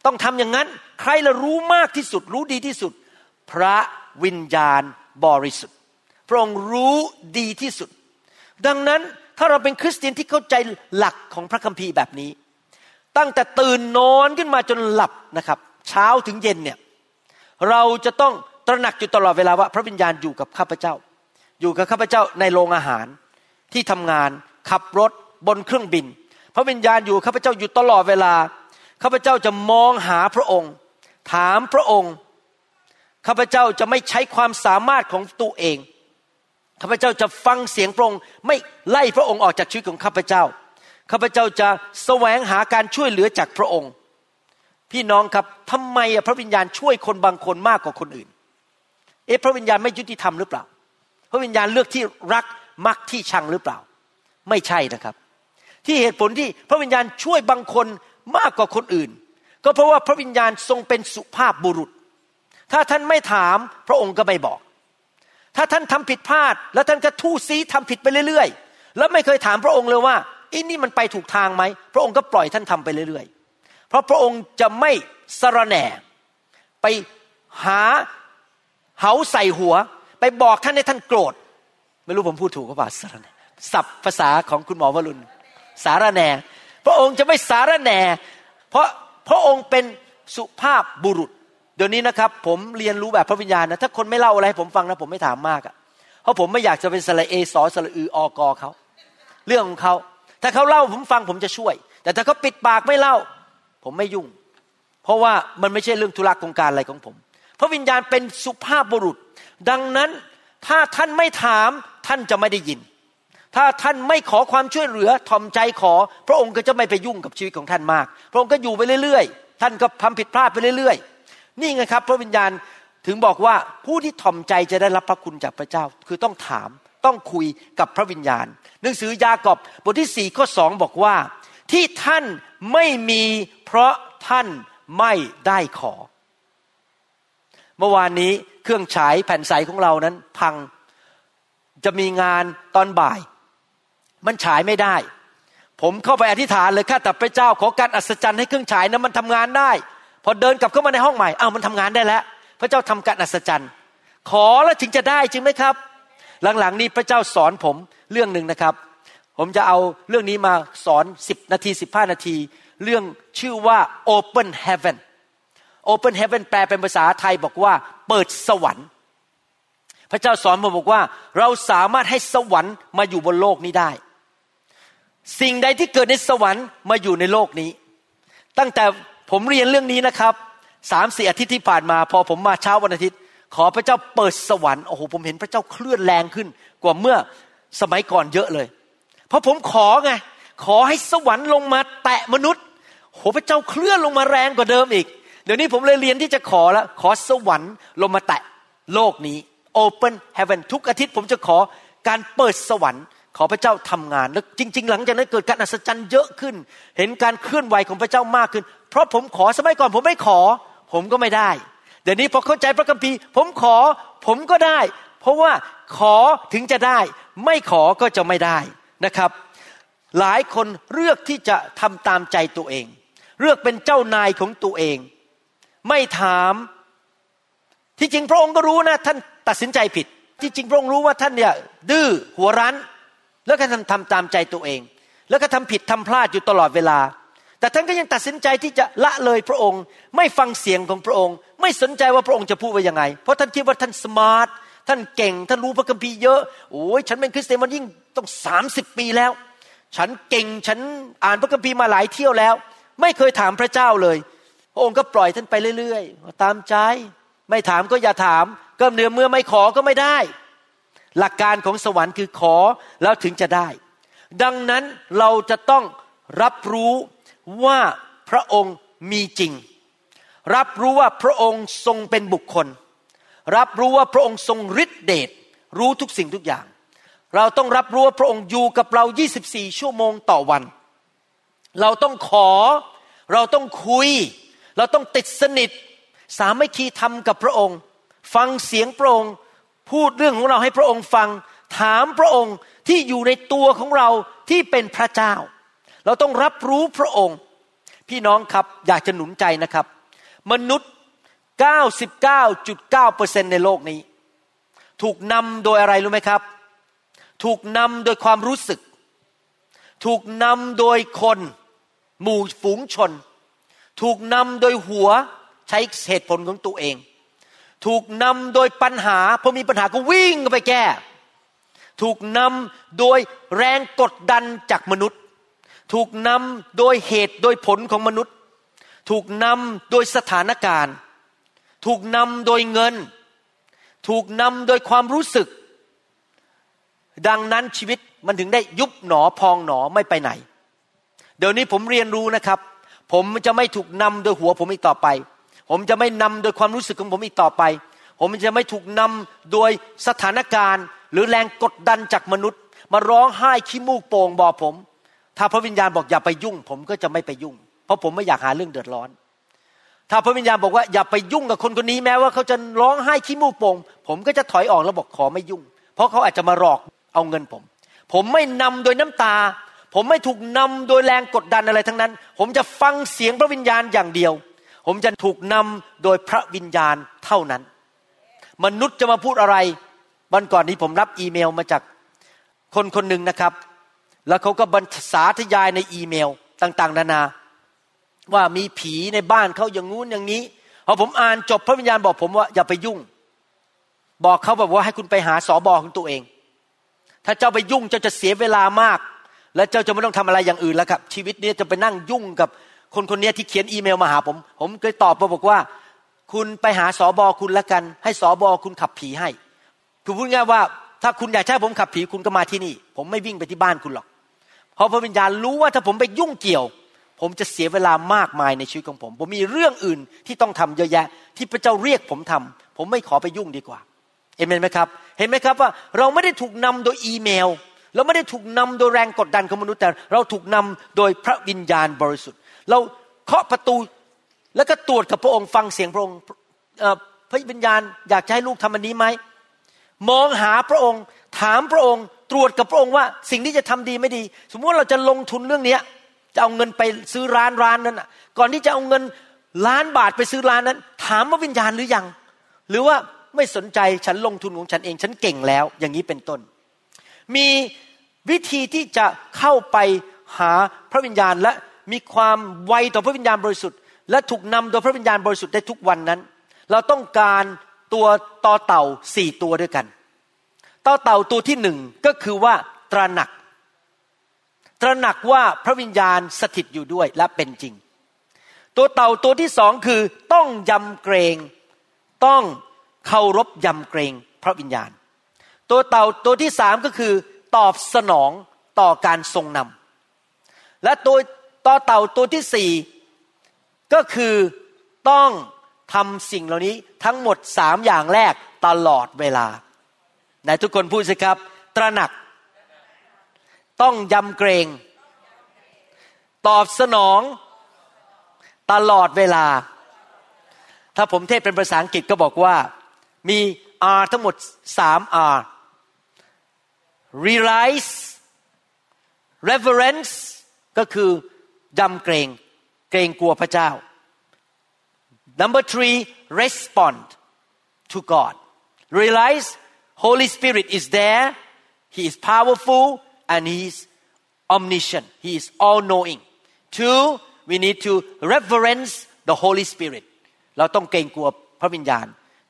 ต้องทำอย่างนั้น ใครละรู้มากที่สุดรู้ดีที่สุด พระวิญญาณบริสุทธิ พระองค์รู้ดีที่สุด ดังนั้นถ้าเราเป็นคริสเตียนที่เข้าใจหลักของพระคัมภีร์แบบนี้ ตั้งแต่ตื่นนอนขึ้นมาจนหลับนะครับ เช้าถึงเย็นเนี่ยเราจะต้องตระหนักอยู่ตลอดเวลาว่า พระวิญญาณอยู่กับข้าพเจ้า อยู่กับข้าพเจ้าในโรงอาหารที่ทำงานขับรถบนเครื่องบิน พระวิญญาณอยู่ข้าพเจ้าอยู่ตลอดเวลาข้าพเจ้าจะมองหาพระองค์ ถามพระองค์ข้าพเจ้าจะไม่ใช้ความสามารถของตัวเอง ข้าพเจ้าจะฟังเสียงพระองค์ไม่ไล่พระองค์ออกจากชีวิตของข้าพเจ้า ข้าพเจ้าจะแสวงหาการช่วยเหลือจากพระองค์ พี่น้องครับทำไมพระวิญญาณช่วยคนบางคนมากกว่าคนอื่น เอ๊ะพระวิญญาณไม่ยุติธรรมหรือเปล่า พระวิญญาณเลือกที่รักมักที่ชังหรือเปล่า ไม่ใช่นะครับ ที่เหตุผลที่พระวิญญาณช่วยบางคนมากกว่าคนอื่น ก็เพราะว่าพระวิญญาณทรงเป็นสุภาพบุรุษ ถ้าท่านไม่ถามพระองค์ก็ไม่บอก ถ้าท่านทำผิดพลาด แล้วท่านก็ทู่ซีทำผิดไปเรื่อยๆ แล้วไม่เคยถามพระองค์เลยว่าอินี่มันไปถูกทางไหม พระองค์ก็ปล่อยท่านทำไปเรื่อยๆ เพราะพระองค์จะไม่สระแหน่ ไปหาเหาใส่หัว ไปบอกท่านให้ท่านโกรธ ไม่รู้ผมพูดถูกหรือเปล่าสระแหน่ศัพท์ภาษาของคุณหมอวรุณ สารแหน่ พระองค์จะไม่สารแหน่ เพราะพระองค์เป็นสุภาพบุรุษ เดี๋ยวนี้นะครับผมเรียนรู้แบบพระวิญญาณนะถ้าคนไม่เล่าอะไรให้ผมฟังนะผมไม่ถามมากอะเพราะผมไม่อยากจะเป็นสระเอสอสระอืออกอเขาเรื่องของเขาถ้าเขาเล่าผมฟังผมจะช่วย แต่ถ้าเขาปิดปากไม่เล่า ผมไม่ยุ่ง เพราะว่ามันไม่ใช่เรื่องธุระกงการอะไรของผม พระวิญญาณเป็นสุภาพบุรุษ ดังนั้นถ้าท่านไม่ถามท่านจะไม่ได้ยิน ถ้าท่านไม่ขอความช่วยเหลือทอมใจขอ พระองค์ก็จะไม่ไปยุ่งกับชีวิตของท่านมาก พระองค์ก็อยู่ไปเรื่อยๆ ท่านก็ทำผิดพลาดไปเรื่อยๆ นี่ไงครับ พระวิญญาณถึงบอกว่าผู้ที่ถ่อมใจจะได้รับพระคุณจากพระเจ้า คือต้องถามต้องคุยกับพระวิญญาณ หนังสือยากอบบทที่สี่ข้อสองบอกว่า ที่ท่านไม่มีเพราะท่านไม่ได้ขอ เมื่อวานนี้เครื่องฉายแผ่นใสของเรานั้น พังจะมีงานตอนบ่าย มันฉายไม่ได้ ผมเข้าไปอธิษฐานเลยข้าแต่พระเจ้าขอการอัศจรรย์ให้เครื่องฉายนั้นมันทำงานได้ พอเดินกลับเข้ามาในห้องใหม่อ้าวมันทำงานได้แล้ว พระเจ้าทำการอัศจรรย์ ขอแล้วถึงจะได้จริงไหมครับ หลังๆนี้พระเจ้าสอนผมเรื่องหนึ่งนะครับ ผมจะเอาเรื่องนี้มาสอนสิบนาทีสิบห้านาที เรื่องชื่อว่า open heaven open heaven แปลเป็นภาษาไทยบอกว่า เปิดสวรรค์ พระเจ้าสอนผมบอกว่า เราสามารถให้สวรรค์มาอยู่บนโลกนี้ได้ สิ่งใดที่เกิดในสวรรค์มาอยู่ในโลกนี้ ตั้งแต่ ผมเรียนเรื่องนี้นะครับสามสี่อาทิตย์ที่ผ่านมา พอผมมาเช้าวันอาทิตย์ ขอพระเจ้าเปิดสวรรค์โอ้โหผมเห็นพระเจ้าเคลื่อนแรงขึ้น กว่าเมื่อสมัยก่อนเยอะเลย เพราะผมขอไงขอให้สวรรค์ลงมาแตะมนุษย์โหพระเจ้าเคลื่อนลงมาแรงกว่าเดิมอีก เดี๋ยวนี้ผมเลยเรียนที่จะขอแล้วขอสวรรค์ลงมาแตะโลกนี้ Open Heaven ทุกอาทิตย์ผมจะขอการเปิดสวรรค์ ขอพระเจ้าทำงานแล้วจริง ๆ หลังจากนั้นเกิดการอัศจรรย์เยอะขึ้น เห็นการเคลื่อนไหวของพระเจ้ามากขึ้น ราะผมขอสมัยก่อนผมไม่ขอ ผมก็ไม่ได้ เดี๋ยวนี้พอเข้าใจพระคัมภีร์ ผมขอผมก็ได้ เพราะว่าขอถึงจะได้ ไม่ขอก็จะไม่ได้นะครับ หลายคนเลือกที่จะทำตามใจตัวเอง เลือกเป็นเจ้านายของตัวเอง ไม่ถามที่จริงพระองค์ก็รู้นะ ท่านตัดสินใจผิด ที่จริงพระองค์รู้ว่าท่านเนี่ยดื้อหัวรั้น แล้วก็ทำทำตามใจตัวเอง แล้วก็ทำผิดทำพลาดอยู่ตลอดเวลา แต่ท่านก็ยังตัดสินใจที่จะละเลยพระองค์ ไม่ฟังเสียงของพระองค์ ไม่สนใจว่าพระองค์จะพูดว่ายังไง เพราะท่านคิดว่าท่านสมาร์ทท่านเก่ง ท่านรู้พระคัมภีร์เยอะโอ้ยฉันเป็นคริสเตียนมายิ่งต้องสามสิบปีแล้ว ฉันเก่งฉันอ่านพระคัมภีร์มาหลายเที่ยวแล้ว ไม่เคยถามพระเจ้าเลย พระองค์ก็ปล่อยท่านไปเรื่อยๆ ตามใจ ไม่ถามก็อย่าถาม ก็เนื้อเมื่อไม่ขอก็ไม่ได้ หลักการของสวรรค์คือขอแล้วถึงจะได้ ดังนั้นเราจะต้องรับรู้ ว่าพระองค์มีจริง รับรู้ว่าพระองค์ทรงเป็นบุคคล รับรู้ว่าพระองค์ทรงฤทธิเดชรู้ทุกสิ่งทุกอย่าง เราต้องรับรู้ว่าพระองค์อยู่กับเรา 24 ชั่วโมงต่อวัน เราต้องขอเราต้องคุย เราต้องติดสนิท สามัคคีทำกับพระองค์ ฟังเสียงพระองค์ พูดเรื่องของเราให้พระองค์ฟัง ถามพระองค์ที่อยู่ในตัวของเราที่เป็นพระเจ้า เราต้องรับรู้พระองค์ พี่น้องครับอยากจะหนุนใจนะครับ มนุษย์ 99.9%ในโลกนี้ ถูกนำโดยอะไรรู้ไหมครับ ถูกนำโดยความรู้สึก ถูกนำโดยคนหมู่ฝูงชน ถูกนำโดยหัวใช้เหตุผลของตัวเอง ถูกนำโดยปัญหาพอมีปัญหาก็วิ่งไปแก้ ถูกนำโดยแรงกดดันจากมนุษย์ ถูกนำโดยเหตุโดยผลของมนุษย์ ถูกนำโดยสถานการณ์ ถูกนำโดยเงิน ถูกนำโดยความรู้สึก ดังนั้นชีวิตมันถึงได้ยุบหนอพองหนอไม่ไปไหน เดี๋ยวนี้ผมเรียนรู้นะครับ ผมจะไม่ถูกนำโดยหัวผมอีกต่อไป ผมจะไม่นำโดยความรู้สึกของผมอีกต่อไป ผมจะไม่ถูกนำโดยสถานการณ์ หรือแรงกดดันจากมนุษย์ มาร้องไห้ขี้มูกโป่งบอกผม ถ้าพระวิญญาณบอกอย่าไปยุ่ง ผมก็จะไม่ไปยุ่ง เพราะผมไม่อยากหาเรื่องเดือดร้อน ถ้าพระวิญญาณบอกว่าอย่าไปยุ่งกับคนคนนี้แม้ว่าเขาจะร้องไห้ขี้มูกโป่งผมก็จะถอยออกแล้วบอกขอไม่ยุ่ง เพราะเขาอาจจะมาหลอกเอาเงินผม ผมไม่นำโดยน้ำตา ผมไม่ถูกนำโดยแรงกดดันอะไรทั้งนั้น ผมจะฟังเสียงพระวิญญาณอย่างเดียว ผมจะถูกนำโดยพระวิญญาณเท่านั้น มนุษย์จะมาพูดอะไรวันก่อนนี้ผมรับอีเมลมาจากคนคนหนึ่งนะครับ แล้วเขาก็บรรษาทยายในอีเมลต่าง ๆ นานา ว่ามีผีในบ้านเขาอย่างงู้นอย่างนี้พอผมอ่านจบพระวิญญาณบอกผมว่าอย่าไปยุ่ง บอกเขาแบบว่าให้คุณไปหาสอบอของตัวเอง ถ้าเจ้าไปยุ่งเจ้าจะเสียเวลามาก และเจ้าจะไม่ต้องทำอะไรอย่างอื่นแล้วครับ ชีวิตนี้จะไปนั่งยุ่งกับคนคนนี้ที่เขียนอีเมลมาหาผม ผมเคยตอบไปบอกว่า คุณไปหาสอบอคุณละกัน ให้สอบอคุณขับผีให้ คือพูดง่ายว่า ถ้าคุณอยากให้ผมขับผีคุณก็มาที่นี่ ผมไม่วิ่งไปที่บ้านคุณหรอก เพราะพระวิญญาณรู้ว่าถ้าผมไปยุ่งเกี่ยว ผมจะเสียเวลามากมายในชีวิตของผม ผมมีเรื่องอื่นที่ต้องทำเยอะแยะ ที่พระเจ้าเรียกผมทำผมไม่ขอไปยุ่งดีกว่าเห็นไหมครับ เห็นไหมครับว่าเราไม่ได้ถูกนำโดยอีเมล เราไม่ได้ถูกนำโดยแรงกดดันของมนุษย์แต่เราถูกนำโดยพระวิญญาณบริสุทธิ์ เราเคาะประตูแล้วก็ตรวจกับพระองค์ฟังเสียงพระองค์พระวิญญาณอยากจะให้ลูกทำอันนี้ไหมมองหาพระองค์ ถามพระองค์ ตรวจกับพระองค์ว่าสิ่งที่จะทำดีไม่ดี สมมติว่าเราจะลงทุนเรื่องนี้จะเอาเงินไปซื้อร้านร้านนั้นก่อนที่จะเอาเงินล้านบาทไปซื้อร้านนั้น ถามว่าวิญญาณหรือยัง หรือว่าไม่สนใจฉันลงทุนของฉันเองฉันเก่งแล้ว อย่างนี้เป็นต้น มีวิธีที่จะเข้าไปหาพระวิญญาณและมีความไวต่อพระวิญญาณบริสุทธิ์ และถูกนำโดยพระวิญญาณบริสุทธิ์ได้ทุกวันนั้น เราต้องการตัวต่อเต่าสี่ตัวด้วยกัน ต่อเต่าตัวที่หนึ่งก็คือว่าตระหนัก ตระหนักว่าพระวิญญาณสถิตอยู่ด้วยและเป็นจริง ตัวเต่าตัวที่สองคือต้องยำเกรง ต้องเคารพยำเกรงพระวิญญาณ ตัวเต่าตัวที่สามก็คือ ตอบสนองต่อการทรงนำและตัวต่อเต่าตัวที่สี่ก็คือต้องทำสิ่งเหล่านี้ทั้งหมดสามอย่างแรกตลอดเวลา ไหนทุกคนพูดสิครับ ตระหนัก ต้องยำเกรง ตอบสนอง ตลอดเวลา ถ้าผมเทศเป็นภาษาอังกฤษก็บอกว่า มี R ทั้งหมดสาม R realize reverence ก็คือยำเกรง เกรงกลัวพระเจ้า number three respond to God realize Holy Spirit is there He is powerful and He is omniscient He is all knowing two we need to reverence the Holy Spirit เราต้องเกรงกลัวพระวิญญาณ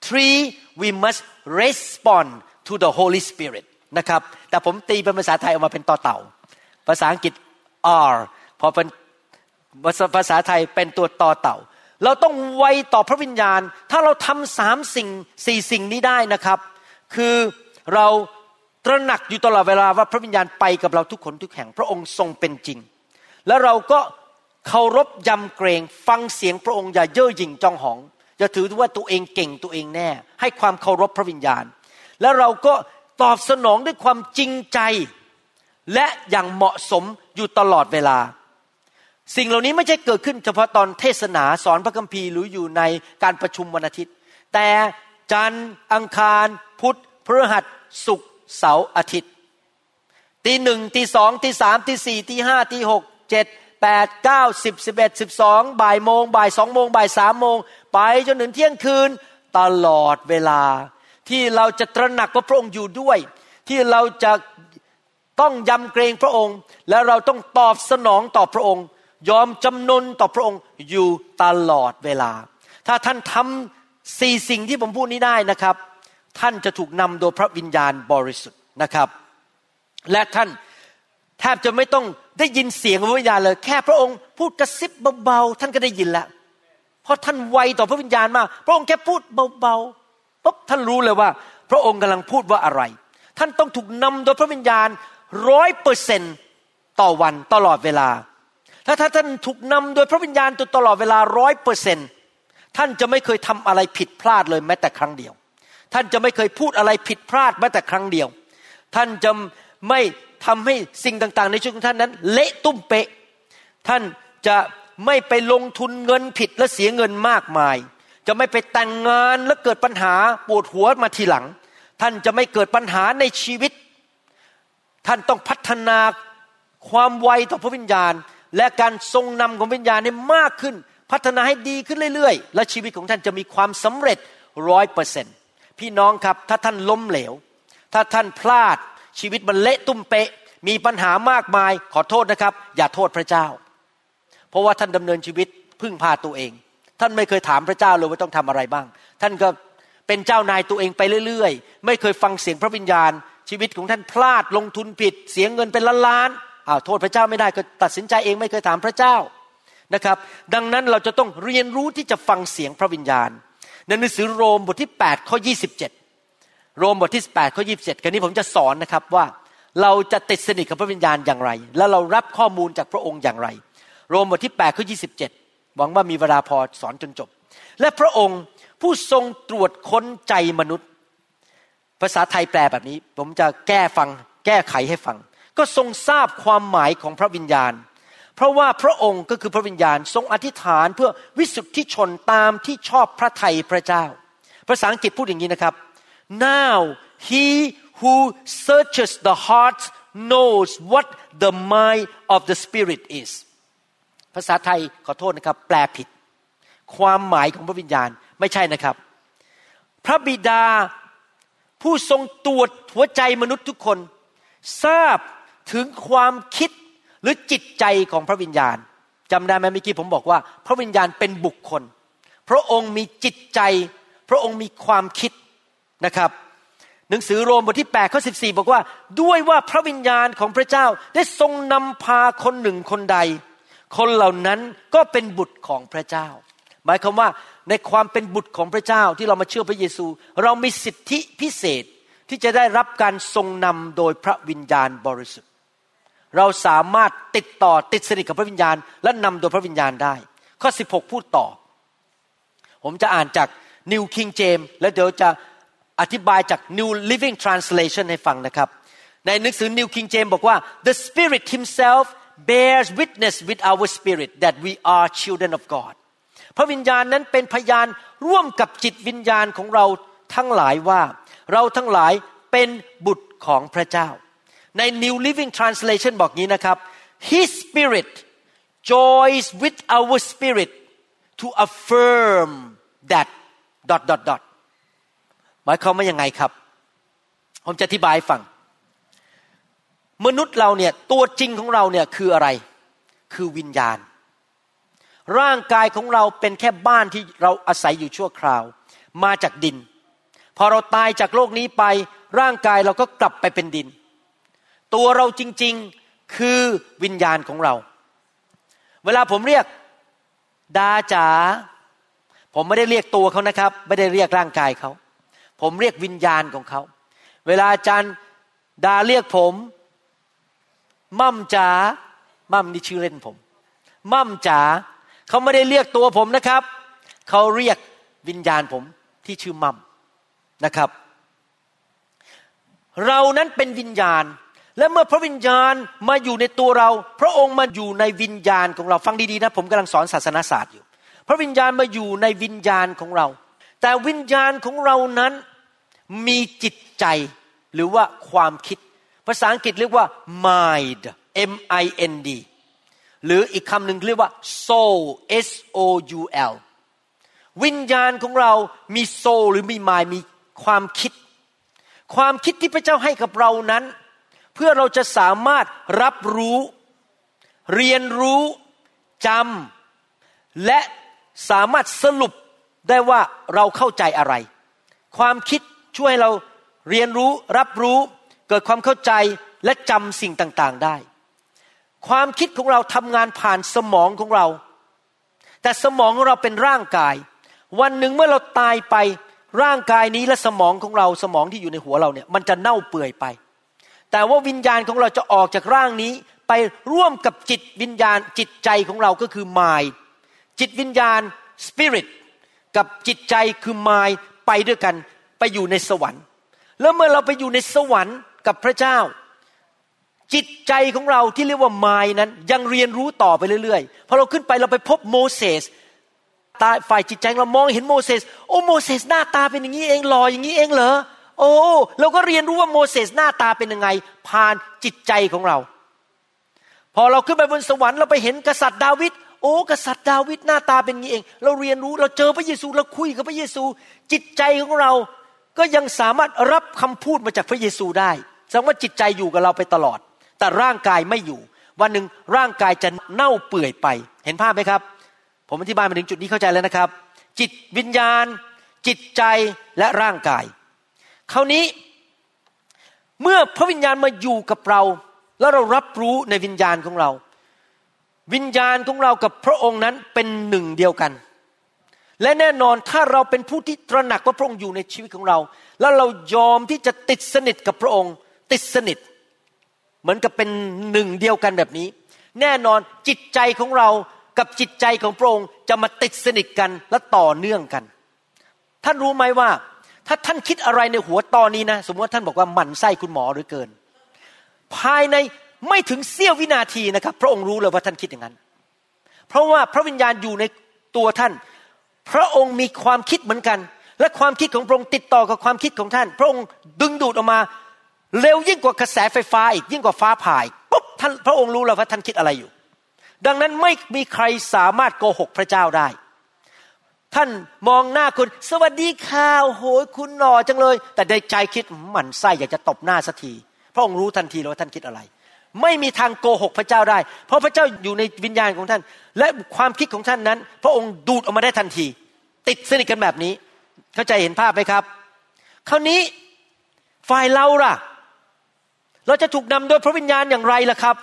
three we must respond to the Holy Spirit นะครับ แต่ผมตีเป็นภาษาไทยออกมาเป็นต่อเต่า ภาษาอังกฤษ R พอเป็นภาษาไทยเป็นตัวต่อเต่า เราต้องไวต่อพระวิญญาณ ถ้าเราทำสามสิ่งสี่สิ่งนี้ได้นะครับ คือเราตระหนักอยู่ตลอดเวลาว่าพระวิญญาณไปกับเราทุกคนทุกแห่ง พระองค์ทรงเป็นจริง แล้วเราก็เคารพยำเกรงฟังเสียงพระองค์อย่าเย่อหยิ่งจองหองอย่าถือว่าตัวเองเก่งตัวเองแน่ ให้ความเคารพพระวิญญาณ แล้วเราก็ตอบสนองด้วยความจริงใจ และอย่างเหมาะสมอยู่ตลอดเวลา สิ่งเหล่านี้ไม่ใช่เกิดขึ้นเฉพาะตอนเทศนาสอนพระคัมภีร์หรืออยู่ในการประชุมวันอาทิตย์ แต่ จันทร์อังคาร พุธพฤหัสศุกร์เสาร์อาทิตย์ตีหนึ่งตีสองตีสามตีสี่ตีห้าตีหกเจ็ดแปดเก้าสิบสิบเอ็ดสิบสองบ่ายโมงบ่ายสองโมงบ่ายสามโมงไปจนถึงเที่ยงคืนตลอดเวลา ที่เราจะตระหนักว่าพระองค์อยู่ด้วย ที่เราจะต้องยำเกรงพระองค์ และเราต้องตอบสนองต่อพระองค์ ยอมจำนนต่อพระองค์อยู่ตลอดเวลา ถ้าท่านทำ สี่สิ่งที่ผมพูดนี้ได้นะครับ ท่านจะถูกนำโดยพระวิญญาณบริสุทธิ์นะครับ และท่านแทบจะไม่ต้องได้ยินเสียงของพระวิญญาณเลย แค่พระองค์พูดกระซิบเบาๆท่านก็ได้ยินแล้ว เพราะท่านไวต่อพระวิญญาณมาก พระองค์แค่พูดเบาๆปุ๊บท่านรู้เลยว่า พระองค์กำลังพูดว่าอะไร ท่านต้องถูกนำโดยพระวิญญาณร้อยเปอร์เซนต่อวันตลอดเวลาถ้าถ้าท่านถูกนำโดยพระวิญญาณตลอดเวลาร้อยเปอร์เซนต์ ท่านจะไม่เคยทำอะไรผิดพลาดเลยแม้แต่ครั้งเดียว ท่านจะไม่เคยพูดอะไรผิดพลาดแม้แต่ครั้งเดียว ท่านจะไม่ทำให้สิ่งต่างๆ ในชีวิตของท่านนั้น เละตุ้มเปะ ท่านจะไม่ไปลงทุนเงินผิดและเสียเงินมากมาย จะไม่ไปแต่งงานและเกิดปัญหาปวดหัวมาทีหลัง ท่านจะไม่เกิดปัญหาในชีวิต ท่านต้องพัฒนาความไวต่อพระวิญญาณ และการทรงนำของวิญญาณให้มากขึ้น พัฒนาให้ดีขึ้นเรื่อยๆ และชีวิตของท่านจะมีความสำเร็จร้อยเปอร์เซ็นพี่น้องครับถ้าท่านล้มเหลว ถ้าท่านพลาดชีวิตมันเละตุ้มเปะ มีปัญหามากมายขอโทษนะครับ อย่าโทษพระเจ้า เพราะว่าท่านดำเนินชีวิตพึ่งพาตัวเอง ท่านไม่เคยถามพระเจ้าเลยว่าต้องทำอะไรบ้าง ท่านก็เป็นเจ้านายตัวเองไปเรื่อยๆ ไม่เคยฟังเสียงพระวิญญาณ ชีวิตของท่านพลาดลงทุนผิด เสียเงินเป็นล้านๆอ้าวโทษพระเจ้าไม่ได้ก็ตัดสินใจเองไม่เคยถามพระเจ้า นะครับ ดังนั้นเราจะต้องเรียนรู้ที่จะฟังเสียงพระวิญญาณ ในหนังสือโรมบทที่8ข้อ27 โรมบทที่8ข้อ27กันนี้ผมจะสอนนะครับว่าเราจะติดสนิทกับพระวิญญาณอย่างไร และเรารับข้อมูลจากพระองค์อย่างไร โรมบทที่8ข้อ27 หวังว่ามีเวลาพอสอนจนจบ และพระองค์ผู้ทรงตรวจค้นใจมนุษย์ ภาษาไทยแปลแบบนี้ ผมจะแก้ฟัง แก้ไขให้ฟัง ก็ทรงทราบความหมายของพระวิญญาณ เพราะว่าพระองค์ก็คือพระวิญญาณทรงอธิษฐานเพื่อวิสุทธิชนตามที่ชอบพระทัยพระเจ้า ภาษาอังกฤษพูดอย่างนี้นะครับ now he who searches the heart knows what the mind of the spirit is ภาษาไทยขอโทษนะครับ แปลผิด ความหมายของพระวิญญาณไม่ใช่นะครับ พระบิดาผู้ทรงตรวจหัวใจมนุษย์ทุกคน ทราบถึงความคิด หรือจิตใจของพระวิญญาณจำได้ไหมเมื่อกี้ผมบอกว่า พระวิญญาณเป็นบุคคล พระองค์มีจิตใจ พระองค์มีความคิดนะครับ หนังสือโรมบทที่8ข้อ14 บอกว่า ด้วยว่าพระวิญญาณของพระเจ้าได้ทรงนำพาคนหนึ่งคนใด คนเหล่านั้นก็เป็นบุตรของพระเจ้า หมายความว่าในความเป็นบุตรของพระเจ้าที่เรามาเชื่อพระเยซู เรามีสิทธิพิเศษที่จะได้รับการทรงนำโดยพระวิญญาณบริสุทธิ์ เราสามารถติดต่อติดสนิทกับพระวิญญาณ และนำโดยพระวิญญาณได้ ข้อ 16 พูดต่อ ผมจะอ่านจาก New King James แล้วเดี๋ยวจะอธิบายจาก New Living Translation ให้ฟังนะครับในในหนังสือ New King James บอกว่า the Spirit Himself bears witness with our spirit that we are children of God พระวิญญาณนั้นเป็นพยานร่วมกับจิตวิญญาณของเราทั้งหลายว่า เราทั้งหลายเป็นบุตรของพระเจ้า ใน New Living Translation บอกงี้นะครับ His Spirit joins with our spirit to affirm that dot dot dot หมายความว่ายังไงครับ ผมจะอธิบายฟัง มนุษย์เราเนี่ยตัวจริงของเราเนี่ยคืออะไร คือวิญญาณ ร่างกายของเราเป็นแค่บ้านที่เราอาศัยอยู่ชั่วคราว มาจากดิน พอเราตายจากโลกนี้ไป ร่างกายเราก็กลับไปเป็นดิน ตัวเราจริงๆคือวิญญาณของเรา เวลาผมเรียกดาจ๋าผมไม่ได้เรียกตัวเขานะครับ ไม่ได้เรียกร่างกายเขา ผมเรียกวิญญาณของเขา เวลาอาจารย์ดาเรียกผม มั่มจ๋ามั่มนี่ชื่อเล่นผม มั่มจ๋าเขาไม่ได้เรียกตัวผมนะครับ เขาเรียกวิญญาณผมที่ชื่อมั่มนะครับ เรานั้นเป็นวิญญาณ และเมื่อพระวิญญาณมาอยู่ในตัวเรา พระองค์มาอยู่ในวิญญาณของเราฟังดีๆนะ ผมกำลังสอนศาสนาศาสตร์อยู่ พระวิญญาณมาอยู่ในวิญญาณของเรา แต่วิญญาณของเรานั้นมีจิตใจหรือว่าความคิด ภาษาอังกฤษเรียกว่า mind M I N D หรืออีกคำหนึ่งเรียกว่า soul S O U L วิญญาณของเรามี soul หรือมี mind มีความคิด ความคิดที่พระเจ้าให้กับเรานั้น เพื่อเราจะสามารถรับรู้ เรียนรู้จำและสามารถสรุปได้ว่าเราเข้าใจอะไร ความคิดช่วยเราเรียนรู้รับรู้เกิดความเข้าใจและจำสิ่งต่างๆได้ ความคิดของเราทำงานผ่านสมองของเรา แต่สมองของเราเป็นร่างกาย วันหนึ่งเมื่อเราตายไปร่างกายนี้และสมองของเราสมองที่อยู่ในหัวเราเนี่ยมันจะเน่าเปื่อยไป แต่ว่าวิญญาณของเราจะออกจากร่างนี้ ไปร่วมกับจิตวิญญาณจิตใจของเราก็คือมายจิตวิญญาณสปิริตกับจิตใจคือมายไปด้วยกันไปอยู่ในสวรรค์ แล้วเมื่อเราไปอยู่ในสวรรค์กับพระเจ้า จิตใจของเราที่เรียกว่ามายนั้นยังเรียนรู้ต่อไปเรื่อยๆพอเราขึ้นไปเราไปพบโมเสสตาฝ่ายจิตใจเรามองเห็นโมเสสโอ้โมเสสหน้าตาเป็นอย่างนี้เองหล่ออย่างนี้เองเหรอ โอ้เราก็เรียนรู้ว่าโมเสสหน้าตาเป็นยังไง ผ่านจิตใจของเรา พอเราขึ้นไปบนสวรรค์เราไปเห็นกษัตริย์ดาวิดโอ้กษัตริย์ดาวิดหน้าตาเป็นงี้เอง เราเรียนรู้เราเจอพระเยซูเราคุยกับพระเยซู จิตใจของเราก็ยังสามารถรับคำพูดมาจากพระเยซูได้แสดงว่าจิตใจอยู่กับเราไปตลอด แต่ร่างกายไม่อยู่ วันหนึ่งร่างกายจะเน่าเปื่อยไป เห็นภาพไหมครับ ผมอธิบายมาถึงจุดนี้เข้าใจแล้วนะครับ จิตวิญญาณ จิตใจและร่างกาย คราวนี้เมื่อพระวิญญาณมาอยู่กับเรา แล้วเรารับรู้ในวิญญาณของเรา วิญญาณของเรากับพระองค์นั้นเป็นหนึ่งเดียวกัน และแน่นอนถ้าเราเป็นผู้ที่ตระหนักว่าพระองค์อยู่ในชีวิตของเรา แล้วเรายอมที่จะติดสนิทกับพระองค์ ติดสนิท เหมือนกับเป็นหนึ่งเดียวกันแบบนี้ แน่นอนจิตใจของเรากับจิตใจของพระองค์จะมาติดสนิทกันและต่อเนื่องกันท่านรู้ไหมว่า ถ้าท่านคิดอะไรในหัวตอนนี้นะ สมมติว่าท่านบอกว่าหมั่นไส้คุณหมอหรือเกิน ภายในไม่ถึงเสี้ยววินาทีนะครับ พระองค์รู้เลยว่าท่านคิดอย่างนั้น เพราะว่าพระวิญญาณอยู่ในตัวท่าน พระองค์มีความคิดเหมือนกัน และความคิดของพระองค์ติดต่อกับความคิดของท่าน พระองค์ดึงดูดออกมาเร็วยิ่งกว่ากระแสไฟฟ้าอีกยิ่งกว่าฟ้าผ่าปุ๊บท่านพระองค์รู้แล้วว่าท่านคิดอะไรอยู่ ดังนั้นไม่มีใครสามารถโกหกพระเจ้าได้ ท่านมองหน้าคุณ สวัสดีค่ะโหยคุณหล่อจังเลย แต่ในใจคิดหมันไส้อยากจะตบหน้าสักทีพระองค์รู้ทันทีแล้วว่าท่านคิดอะไร ไม่มีทางโกหกพระเจ้าได้ เพราะพระเจ้าอยู่ในวิญญาณของท่าน และความคิดของท่านนั้น พระองค์ดูดออกมาได้ทันที ติดสนิทกันแบบนี้ เข้าใจเห็นภาพไหมครับ คราวนี้ฝ่ายเราล่ะ เราจะถูกนำโดยพระวิญญาณอย่างไรล่ะครับ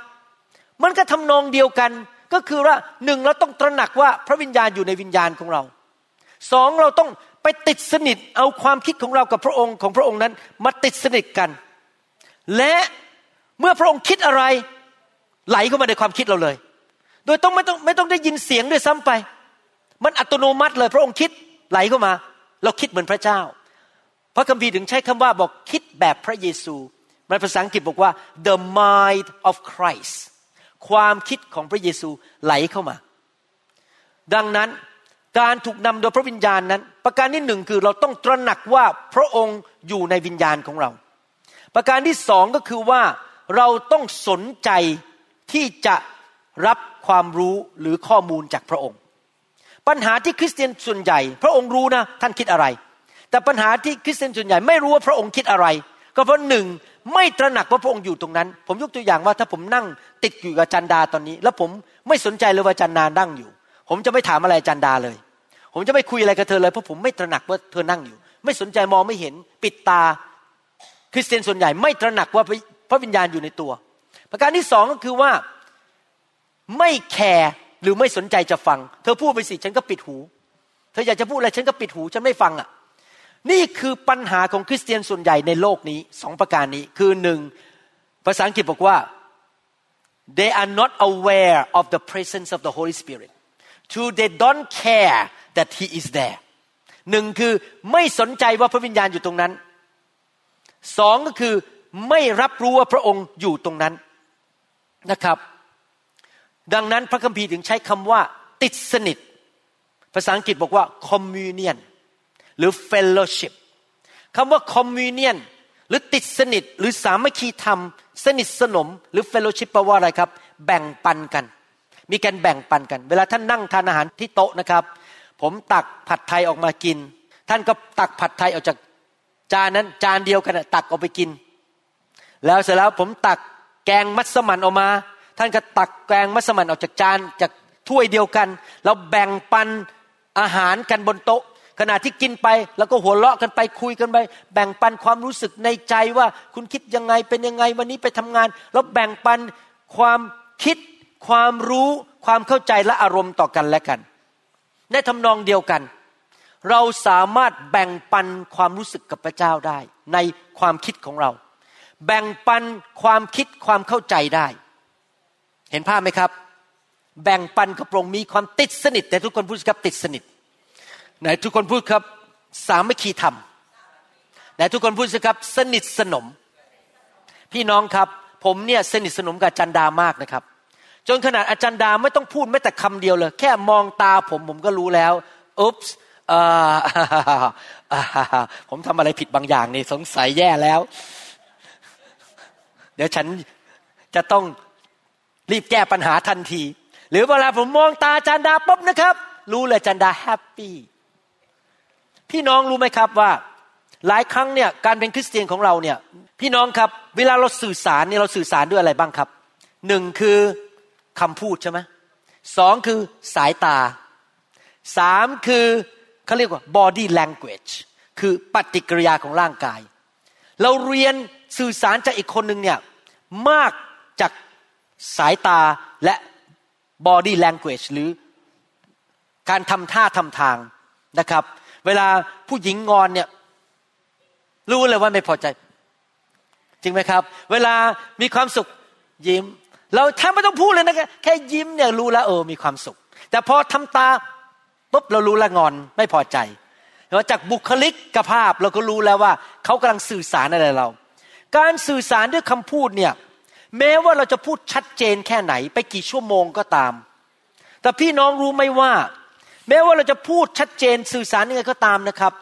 มันก็ทำนองเดียวกันก็คือว่าหนึ่งเราต้องตระหนักว่าพระวิญญาณอยู่ในวิญญาณของเรา สองเราต้องไปติดสนิทเอาความคิดของเรากับพระองค์ของพระองค์นั้นมาติดสนิทกัน และเมื่อพระองค์คิดอะไร ไหลเข้ามาในความคิดเราเลย โดยต้องไม่ต้องไม่ต้องได้ยินเสียงด้วยซ้ำไป มันอัตโนมัติเลย พระองค์คิดไหลเข้ามา เราคิดเหมือนพระเจ้า พระคัมภีร์ถึงใช้คำว่าบอกคิดแบบพระเยซูในภาษาอังกฤษบอกว่า the mind of Christ ความคิดของพระเยซูไหลเข้ามา ดังนั้น การถูกนำโดยพระวิญญาณนั้น ประการที่หนึ่งคือเราต้องตระหนักว่าพระองค์อยู่ในวิญญาณของเรา ประการที่สองก็คือว่าเราต้องสนใจที่จะรับความรู้หรือข้อมูลจากพระองค์ ปัญหาที่คริสเตียนส่วนใหญ่ พระองค์รู้นะท่านคิดอะไร แต่ปัญหาที่คริสเตียนส่วนใหญ่ไม่รู้ว่าพระองค์คิดอะไร ก็เพราะหนึ่งไม่ตระหนักว่าพระองค์อยู่ตรงนั้น ผมยกตัวอย่างว่าถ้าผมนั่งติดอยู่กับจันดาตอนนี้ แล้วผมไม่สนใจเลยว่าจันดานั่งอยู่ ผมจะไม่ถามอะไรจันดาเลย ผมจะไม่คุยอะไรกับเธอเลยเพราะผมไม่ตระหนักว่าเธอนั่งอยู่ ไม่สนใจมองไม่เห็นปิดตา คริสเตียนส่วนใหญ่ไม่ตระหนักว่าพระวิญญาณอยู่ในตัว ประการที่สองก็คือว่าไม่แคร์หรือไม่สนใจจะฟัง เธอพูดไปสิฉันก็ปิดหู เธออยากจะพูดอะไรฉันก็ปิดหูฉันไม่ฟังอะ นี่คือปัญหาของคริสเตียนส่วนใหญ่ในโลกนี้สองประการนี้คือหนึ่งภาษาอังกฤษบอกว่า they are not aware of the presence of the Holy Spirit two they don't care that he is there หนึ่งคือไม่สนใจว่าพระวิญญาณอยู่ตรงนั้นสองก็คือไม่รับรู้ว่าพระองค์อยู่ตรงนั้นนะครับ ดังนั้นพระคัมภีร์ถึงใช้คำว่า ติดสนิท ภาษาอังกฤษบอกว่า communion หรือ fellowship คำว่า communion หรือติดสนิทหรือสามัคคีธรรม สนิทสนม หรือ fellowship แปลว่าอะไรครับ แบ่งปันกัน มีการแบ่งปันกัน เวลาท่านนั่งทานอาหารที่โต๊ะนะครับ ผมตักผัดไทยออกมากิน ท่านก็ตักผัดไทยออกจากจานนั้นจานเดียวกันตักออกไปกิน แล้วเสร็จแล้วผมตักแกงมัสมั่นออกมา ท่านก็ตักแกงมัสมั่นออกจากจานจากถ้วยเดียวกัน แล้วแบ่งปันอาหารกันบนโต๊ะ ขณะที่กินไป แล้วก็หัวเราะกันไปคุยกันไป แบ่งปันความรู้สึกในใจว่าคุณคิดยังไงเป็นยังไงวันนี้ไปทำงาน แล้วแบ่งปันความคิดความรู้ความเข้าใจและอารมณ์ต่อกันและกัน ในทำนองเดียวกัน เราสามารถแบ่งปันความรู้สึกกับพระเจ้าได้ ในความคิดของเรา แบ่งปันความคิดความเข้าใจได้ เห็นภาพไหมครับ แบ่งปันกระโปรงมีความติดสนิท แต่ทุกคนพูดครับติดสนิทไหนทุกคนพูดครับ สามัคคีธรรมไหนทุกคนพูดสิครับ สนิทสนม พี่น้องครับ ผมเนี่ยสนิทสนมกับจันดามากนะครับ จนขนาดอาจารย์ดาไม่ต้องพูดแม้แต่คำเดียวเลย แค่มองตาผมผมก็รู้แล้วอุ๊บส์ผมทำอะไรผิดบางอย่างนี่สงสัยแย่แล้ว เดี๋ยวฉันจะต้องรีบแก้ปัญหาทันที หรือเวลาผมมองตาจันดาปุ๊บนะครับ รู้เลยจันดาแฮปปี้พี่น้องรู้ไหมครับว่า หลายครั้งเนี่ยการเป็นคริสเตียนของเราเนี่ย พี่น้องครับ เวลาเราสื่อสารเนี่ยเราสื่อสารด้วยอะไรบ้างครับหนึ่งคือ คำพูดใช่ไหมสองคือสายตาสามคือเขาเรียกว่า body language คือปฏิกิริยาของร่างกาย เราเรียนสื่อสารจากอีกคนหนึ่งเนี่ยมากจากสายตาและ body language หรือการทำท่าทำทางนะครับ เวลาผู้หญิงงอนเนี่ยรู้เลยว่าไม่พอใจ จริงไหมครับ เวลามีความสุขยิ้ม เราแทบไม่ต้องพูดเลยนะแค่ยิ้มเนี่ยรู้แล้วเออมีความสุข แต่พอทำตาปุ๊บเรารู้ละงอนไม่พอใจเราจากบุคลิกกภาพเราก็รู้แล้วว่าเขากำลังสื่อสารอะไรเรา การสื่อสารด้วยคำพูดเนี่ยแม้ว่าเราจะพูดชัดเจนแค่ไหน ไปกี่ชั่วโมงก็ตาม แต่พี่น้องรู้ไหมว่า แม้ว่าเราจะพูดชัดเจนสื่อสารยังไงก็ตามนะครับ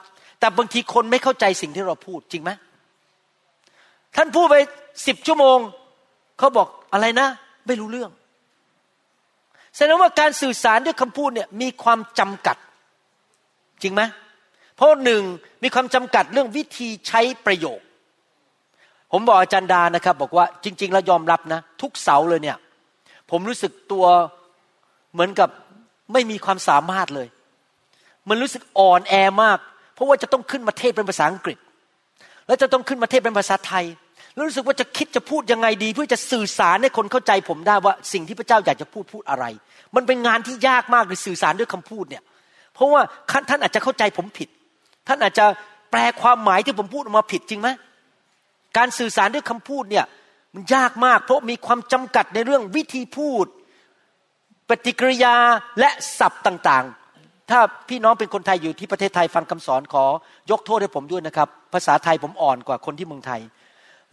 แต่บางทีคนไม่เข้าใจสิ่งที่เราพูดจริงไหมท่านพูดไปสิบชั่วโมง เขาบอกอะไรนะ ไม่รู้เรื่อง แสดงว่าการสื่อสารด้วยคำพูดเนี่ยมีความจำกัด จริงไหมเพราะหนึ่งมีความจำกัดเรื่องวิธีใช้ประโยค ผมบอกอาจารย์ดานะครับ บอกว่าจริง ๆ แล้วยอมรับนะ ทุกเสาเลยเนี่ย ผมรู้สึกตัวเหมือนกับไม่มีความสามารถเลย มันรู้สึกอ่อนแอมาก เพราะว่าจะต้องขึ้นมาเทศเป็นภาษาอังกฤษ แล้วจะต้องขึ้นมาเทศเป็นภาษาไทย แล้วรู้สึกว่าจะคิดจะพูดยังไงดี เพื่อจะสื่อสารให้คนเข้าใจผมได้ว่าสิ่งที่พระเจ้าอยากจะพูดพูดอะไร มันเป็นงานที่ยากมากเลยสื่อสารด้วยคำพูดเนี่ย เพราะว่าท่านอาจจะเข้าใจผมผิด ท่านอาจจะแปลความหมายที่ผมพูดออกมาผิดจริงไหมการสื่อสารด้วยคำพูดเนี่ยมันยากมาก เพราะมีความจำกัดในเรื่องวิธีพูด ปฏิกิริยาและศัพท์ต่างๆ ถ้าพี่น้องเป็นคนไทยอยู่ที่ประเทศไทยฟังคำสอนขอยกโทษให้ผมด้วยนะครับ ภาษาไทยผมอ่อนกว่าคนที่เมืองไทย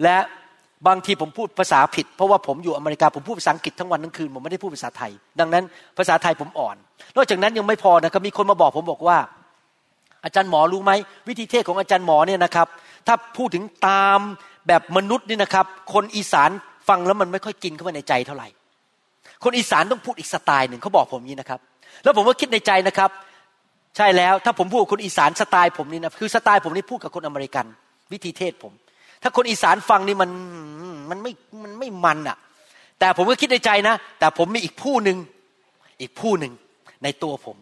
และบางทีผมพูดภาษาผิด เพราะว่าผมอยู่อเมริกาผมพูดภาษาอังกฤษทั้งวันทั้งคืนผมไม่ได้พูดภาษาไทย ดังนั้นภาษาไทยผมอ่อน นอกจากนั้นยังไม่พอนะครับมีคนมาบอกผมบอกว่า อาจารย์หมอรู้ไหมวิธีเทศของอาจารย์หมอเนี่ยนะครับ ถ้าพูดถึงตามแบบมนุษย์นี่นะครับ คนอีสานฟังแล้วมันไม่ค่อยกินเข้าไปในใจเท่าไหร่ คนอีสานต้องพูดอีกสไตล์หนึ่งเขาบอกผมนี้นะครับ แล้วผมก็คิดในใจนะครับ ใช่แล้วถ้าผมพูดคนอีสานสไตล์ผมนี่นะคือสไตล์ผมนี่พูดกับคนอเมริกัน วิธีเทศผม ถ้าคนอีสานฟังนี่มันมันไม่มันไม่มันอะ่ะ แต่ผมก็คิดในใจนะ แต่ผมมีอีกผู้หนึ่งอีกผู้หนึ่งในตัวผม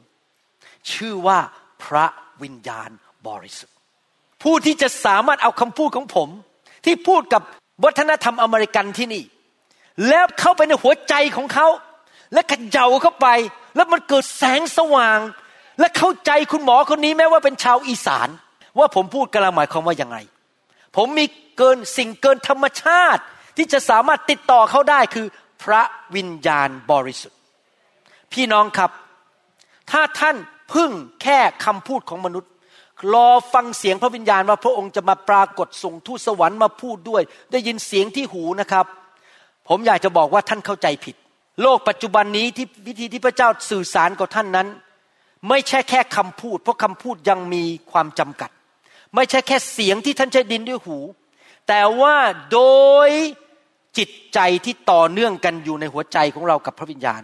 ชื่อว่าพระวิญญาณบริสุทธิ์ ผู้ที่จะสามารถเอาคำพูดของผม ที่พูดกับวัฒนธรรมอเมริกันที่นี่ แล้วเข้าไปในหัวใจของเขา และขย่าเข้าไป แล้วมันเกิดแสงสว่าง และเข้าใจคุณหมอคนนี้แม้ว่าเป็นชาวอีสาน ว่าผมพูดกำลังหมายความว่าอย่างไร ผมมีเกินสิ่งเกินธรรมชาติ ที่จะสามารถติดต่อเขาได้คือ พระวิญญาณบริสุทธิ์ พี่น้องครับ ถ้าท่านพึ่งแค่คำพูดของมนุษย์ รอฟังเสียงพระวิญญาณว่าพระองค์จะมาปรากฏส่งทูตสวรรค์มาพูดด้วย ได้ยินเสียงที่หูนะครับ ผมอยากจะบอกว่าท่านเข้าใจผิด โลกปัจจุบันนี้ที่วิธีที่พระเจ้าสื่อสารกับท่านนั้น ไม่ใช่แค่คำพูด เพราะคำพูดยังมีความจำกัด ไม่ใช่แค่เสียงที่ท่านใช้ดินด้วยหู แต่ว่าโดยจิตใจที่ต่อเนื่องกันอยู่ในหัวใจของเรากับพระวิญญาณ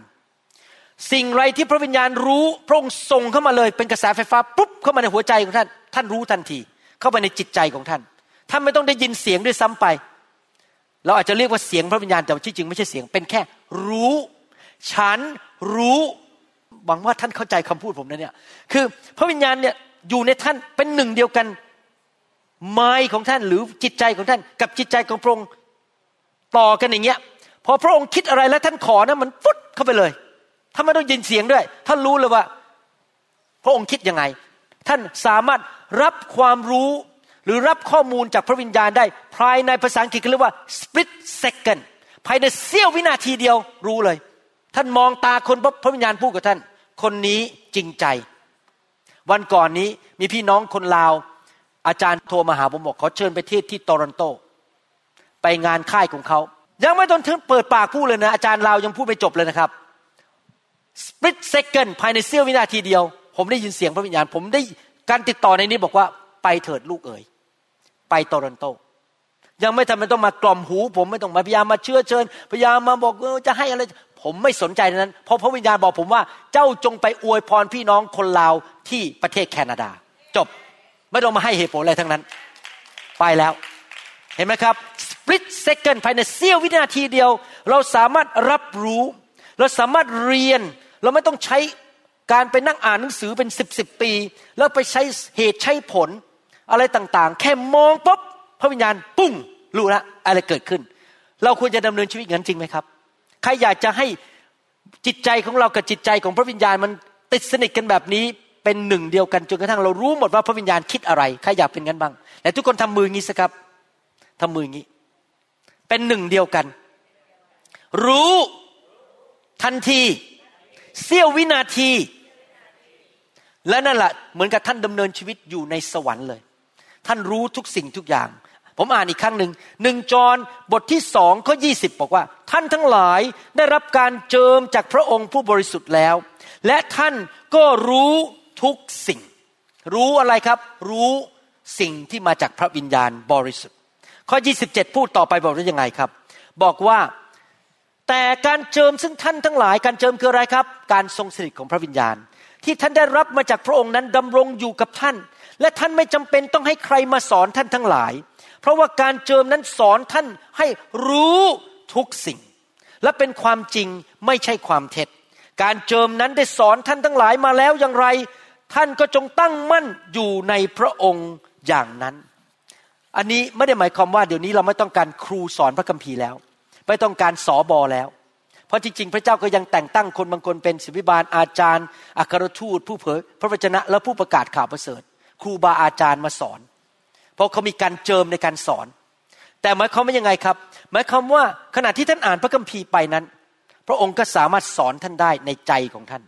สิ่งไรที่พระวิญญาณรู้พระองค์ส่งเข้ามาเลยเป็นกระแสไฟฟ้าปุ๊บเข้ามาในหัวใจของท่าน ท่านรู้ทันที เข้าไปในจิตใจของท่าน ท่านไม่ต้องได้ยินเสียงด้วยซ้ำไป เราอาจจะเรียกว่าเสียงพระวิญญาณแต่ที่จริงไม่ใช่เสียงเป็นแค่ รู้ ฉันรู้หวังว่าท่านเข้าใจคำพูดผมนะเนี่ยคือพระวิญญาณเนี่ยอยู่ในท่านเป็นหนึ่งเดียวกัน ไม้ของท่านหรือจิตใจของท่าน กับจิตใจของพระองค์ต่อกันอย่างเงี้ย พอพระองค์คิดอะไรแล้วท่านขอนะมันฟุดเข้าไปเลยท่านไม่ต้องยินเสียงด้วย ท่านรู้เลยว่า พระองค์คิดยังไง ท่านสามารถรับความรู้หรือรับข้อมูลจากพระวิญญาณได้ ภายในภาษาอังกฤษเรียกว่า split second ภายในเสี้ยววินาทีเดียวรู้เลย ท่านมองตาคนพระวิญญาณพูดกับท่าน คนนี้จริงใจ วันก่อนนี้มีพี่น้องคนลาว อาจารย์โทรมาหาผมบอกขอเชิญไปเทศที่โตรอนโต ไปงานค่ายของเขา ยังไม่ต้องถึงเปิดปากพูดเลยนะ อาจารย์เรายังพูดไม่จบเลยนะครับ split second ภายในเสี้ยววินาทีเดียว ผมได้ยินเสียงพระวิญญาณ ผมได้การติดต่อในนี้บอกว่าไปเถิดลูกเอ๋ยไปโตรอนโต ยังไม่ทำเป็นต้องมากล่อมหู ผมไม่ต้องมาพยายามมาเชื่อเชิญ พยายามมาบอกจะให้อะไรผมไม่สนใจนั้น เพราะพระวิญญาณบอกผมว่าเจ้าจงไปอวยพรพี่น้องคนลาวที่ประเทศแคนาดา จบ ไม่ต้องมาให้เหตุผลอะไรทั้งนั้น ไปแล้ว เห็นไหมครับ split second ภายในเสี้ยววินาทีเดียว เราสามารถรับรู้ เราสามารถเรียน เราไม่ต้องใช้การไปนั่งอ่านหนังสือเป็นสิบสิบปี แล้วไปใช้เหตุใช้ผล อะไรต่างๆ แค่มองปุ๊บพระวิญญาณปุ้งรู้ละอะไรเกิดขึ้น เราควรจะดำเนินชีวิตงั้นจริงไหมครับ ใครอยากจะให้จิตใจของเรากับจิตใจของพระวิญญาณมันติดสนิทกันแบบนี้ เป็นหนึ่งเดียวกันจนกระทั่งเรารู้หมดว่าพระวิญญาณคิดอะไรใครอยากเป็นงั้นบ้างแต่ทุกคนทำมืองี้สิครับทำมืองี้ เป็นหนึ่งเดียวกัน รู้ทันที เสี้ยววินาที และนั่นแหละเหมือนกับท่านดำเนินชีวิตอยู่ในสวรรค์เลย ท่านรู้ทุกสิ่งทุกอย่าง ผมอ่านอีกครั้งหนึ่งหนึ่งจรบทที่สองข้อยี่สิบบอกว่า ท่านทั้งหลายได้รับการเจิมจากพระองค์ผู้บริสุทธิ์แล้ว และท่านก็รู้ ทุกสิ่ง รู้อะไรครับ รู้สิ่งที่มาจากพระวิญญาณบริสุทธิ์ ข้อ 27 พูดต่อไปบอกว่ายังไงครับ บอกว่าแต่การเจิมซึ่งท่านทั้งหลาย การเจิมคืออะไรครับ การทรงสถิตของพระวิญญาณ ที่ท่านได้รับมาจากพระองค์นั้นดำรงอยู่กับท่าน และท่านไม่จำเป็นต้องให้ใครมาสอนท่านทั้งหลาย เพราะว่าการเจิมนั้นสอนท่านให้รู้ทุกสิ่ง และเป็นความจริงไม่ใช่ความเท็จ การเจิมนั้นได้สอนท่านทั้งหลายมาแล้วอย่างไร ท่านก็จงตั้งมั่นอยู่ในพระองค์อย่างนั้น อันนี้ไม่ได้หมายความว่าเดี๋ยวนี้เราไม่ต้องการครูสอนพระคัมภีร์แล้ว ไม่ต้องการสอบอแล้ว เพราะจริงๆ พระเจ้าก็ยังแต่งตั้งคนบางคนเป็นศิบิบาลอาจารย์ อัครทูต ผู้เผยพระวจนะและผู้ประกาศข่าวประเสริฐ ครูบาอาจารย์มาสอน เพราะเขามีการเจิมในการสอน แต่หมายความว่ายังไงครับ หมายความว่าขณะที่ท่านอ่านพระคัมภีร์ไปนั้น พระองค์ก็สามารถสอนท่านได้ในใจของท่าน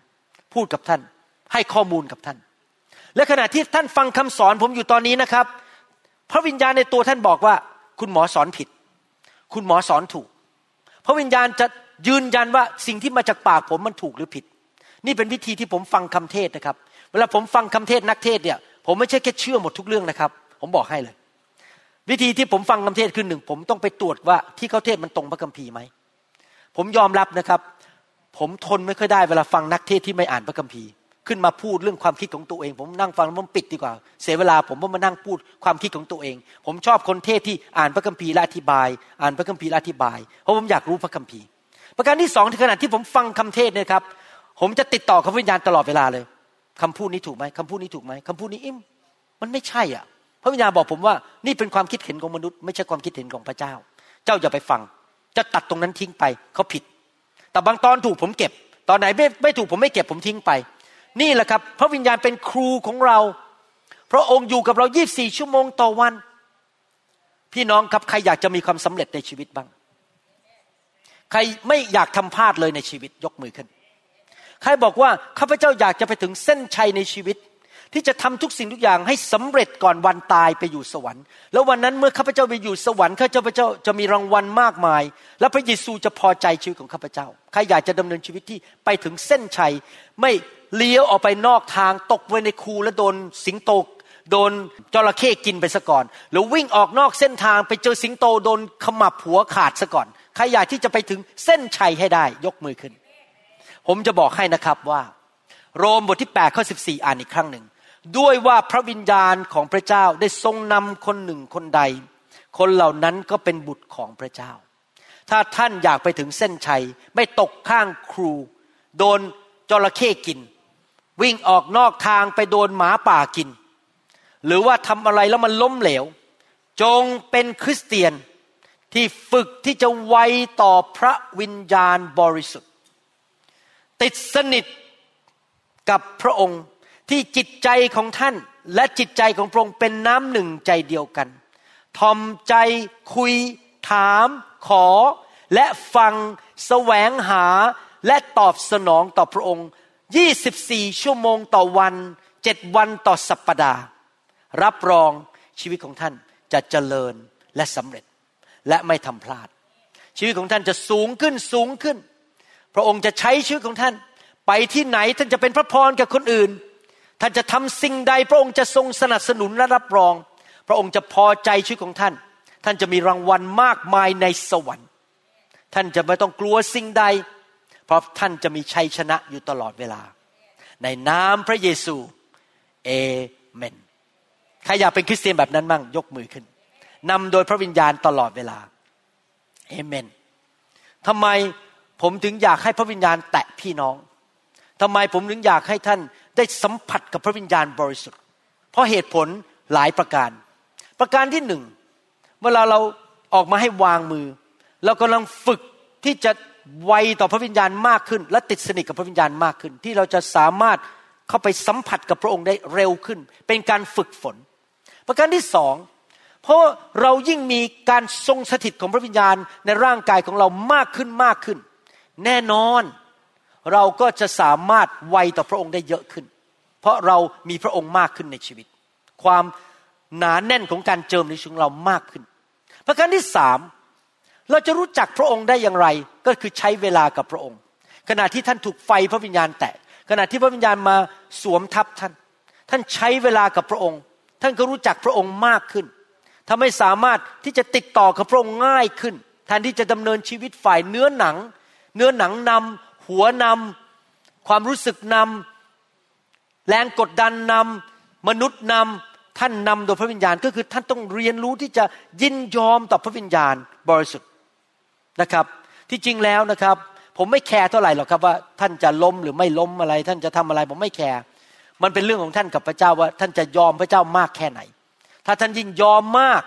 พูดกับท่าน ให้ข้อมูลกับท่าน และขณะที่ท่านฟังคำสอนผมอยู่ตอนนี้นะครับ พระวิญญาณในตัวท่านบอกว่า คุณหมอสอนผิด คุณหมอสอนถูก พระวิญญาณจะยืนยันว่าสิ่งที่มาจากปากผมมันถูกหรือผิด นี่เป็นวิธีที่ผมฟังคำเทศนะครับ เวลาผมฟังคำเทศนักเทศเนี่ย ผมไม่ใช่แค่เชื่อหมดทุกเรื่องนะครับ ผมบอกให้เลย วิธีที่ผมฟังคำเทศคือหนึ่งผมต้องไปตรวจว่าที่เขาเทศมันตรงพระคัมภีร์ไหมผมยอมรับนะครับ ผมทนไม่ค่อยได้เวลาฟังนักเทศที่ไม่อ่านพระคัมภีร์ ขึ้นมาพูดเรื่องความคิดของตัวเอง ผมนั่งฟังแล้วผมปิดดีกว่า เสียเวลาผมก็มานั่งพูดความคิดของตัวเอง ผมชอบคนเทศที่อ่านพระคัมภีร์และอธิบาย อ่านพระคัมภีร์และอธิบาย เพราะผมอยากรู้พระคัมภีร์ ประการที่สองที่ขณะที่ผมฟังคำเทศเนี่ยครับ ผมจะติดต่อกับพระวิญญาณตลอดเวลาเลยคำพูดนี้ถูกไหมคำพูดนี้ถูกไหมคำพูดนี้อิ่มมันไม่ใช่อะพระวิญญาณบอกผมว่านี่เป็นความคิดเห็นของมนุษย์ไม่ใช่ความคิดเห็นของพระเจ้า เจ้าอย่าไปฟังจะตัดตรงนั้นทิ้งไปเขาผิด แต่บางตอนถูกผมเก็บ ตอนไหนไม่ไม่ถูกผมไม่เก็บผมทิ้งไป นี่แหละครับ พระวิญญาณเป็นครูของเรา พระองค์อยู่กับเรา 24 ชั่วโมงต่อวัน พี่น้องครับใครอยากจะมีความสำเร็จในชีวิตบ้าง ใครไม่อยากทำพลาดเลยในชีวิตยกมือขึ้น ใครบอกว่าข้าพเจ้าอยากจะไปถึงเส้นชัยในชีวิต ที่จะทำทุกสิ่งทุกอย่างให้สำเร็จก่อนวันตายไปอยู่สวรรค์ แล้ววันนั้นเมื่อข้าพเจ้าไปอยู่สวรรค์ข้าพเจ้าจะมีรางวัลมากมาย และพระเยซูจะพอใจชีวิตของข้าพเจ้า ใครอยากจะดำเนินชีวิตที่ไปถึงเส้นชัยไม่เลี้ยวออกไปนอกทางตกไว้ในคูแล้วโดนสิงโตโดนจระเข้กินไปซะก่อน หรือวิ่งออกนอกเส้นทางไปเจอสิงโตโดนขมับหัวขาดซะก่อน ใครอยากที่จะไปถึงเส้นชัยให้ได้ยกมือขึ้น ผมจะบอกให้นะครับว่า โรมบทที่8ข้อ14 อ่านอีกครั้งหนึ่ง ด้วยว่าพระวิญญาณของพระเจ้าได้ทรงนำคนหนึ่งคนใด คนเหล่านั้นก็เป็นบุตรของพระเจ้า ถ้าท่านอยากไปถึงเส้นชัย ไม่ตกข้างครู โดนจระเข้กิน วิ่งออกนอกทางไปโดนหมาป่ากิน หรือว่าทำอะไรแล้วมันล้มเหลว จงเป็นคริสเตียนที่ฝึกที่จะไวต่อพระวิญญาณบริสุทธิ์ ติดสนิทกับพระองค์ที่จิตใจของท่านและจิตใจของพระองค์เป็นน้ำหนึ่งใจเดียวกันทอมใจคุย ถาม ขอ และฟัง แสวงหาและตอบสนองต่อพระองค์ 24 ชั่วโมงต่อวันเจวันต่อสัปปดาห์ รับรองชีวิตของท่านจะเจริญและสำเร็จและไม่ทำพลาด ชีวิตของท่านจะสูงขึ้นสูงขึ้น พระองค์จะใช้ชีวิตของท่าน ไปที่ไหนท่านจะเป็นพระพรกับคนอื่น ท่านจะทำสิ่งใด พระองค์จะทรงสนับสนุนและรับรอง พระองค์จะพอใจชีวิตของท่าน ท่านจะมีรางวัลมากมายในสวรรค์ ท่านจะไม่ต้องกลัวสิ่งใด เพราะท่านจะมีชัยชนะอยู่ตลอดเวลา ในนามพระเยซูเอเมนใครอยากเป็นคริสเตียนแบบนั้นบ้างยกมือขึ้นนำโดยพระวิญญาณตลอดเวลาเอเมนทำไมผมถึงอยากให้พระวิญญาณแตะพี่น้องทำไมผมถึงอยากให้ท่านได้สัมผัสกับพระวิญญาณบริสุทธิ์ เพราะเหตุผลหลายประการ ประการที่หนึ่งเวลาเราออกมาให้วางมือ เรากำลังฝึกที่จะ ไวต่อพระวิญญาณมากขึ้น และติดสนิทกับพระวิญญาณมากขึ้น ที่เราจะสามารถเข้าไปสัมผัสกับพระองค์ได้เร็วขึ้น เป็นการฝึกฝน ประการที่สองเพราะเรายิ่งมีการทรงสถิตของพระวิญญาณในร่างกายของเรามากขึ้นมากขึ้น แน่นอนเราก็จะสามารถไวต่อพระองค์ได้เยอะขึ้น เพราะเรามีพระองค์มากขึ้นในชีวิต ความหนาแน่นของการเจิมในชีวิตเรามากขึ้น ประการที่สาม เราจะรู้จักพระองค์ได้อย่างไร ก็คือใช้เวลากับพระองค์ ขณะที่ท่านถูกไฟพระวิญญาณแตะขณะที่พระวิญญาณมาสวมทับท่าน ท่านใช้เวลากับพระองค์ ท่านก็รู้จักพระองค์มากขึ้นทำให้สามารถที่จะติดต่อกับพระองค์ง่ายขึ้นแทนที่จะดำเนินชีวิตฝ่ายเนื้อหนัง เนื้อหนังนำหัวนำความรู้สึกนำแรงกดดันนำมนุษย์นำท่านนำโดยพระวิญญาณ ก็คือท่านต้องเรียนรู้ที่จะยินยอมต่อพระวิญญาณบริสุทธิ์ นะครับ ที่จริงแล้วนะครับ ผมไม่ care เท่าไหร่หรอกครับว่าท่านจะล้มหรือไม่ล้มอะไร ท่านจะทำอะไร ผมไม่ care มันเป็นเรื่องของท่านกับพระเจ้าว่า ท่านจะยอมพระเจ้ามากแค่ไหน ถ้าท่านยิ่งยอมมาก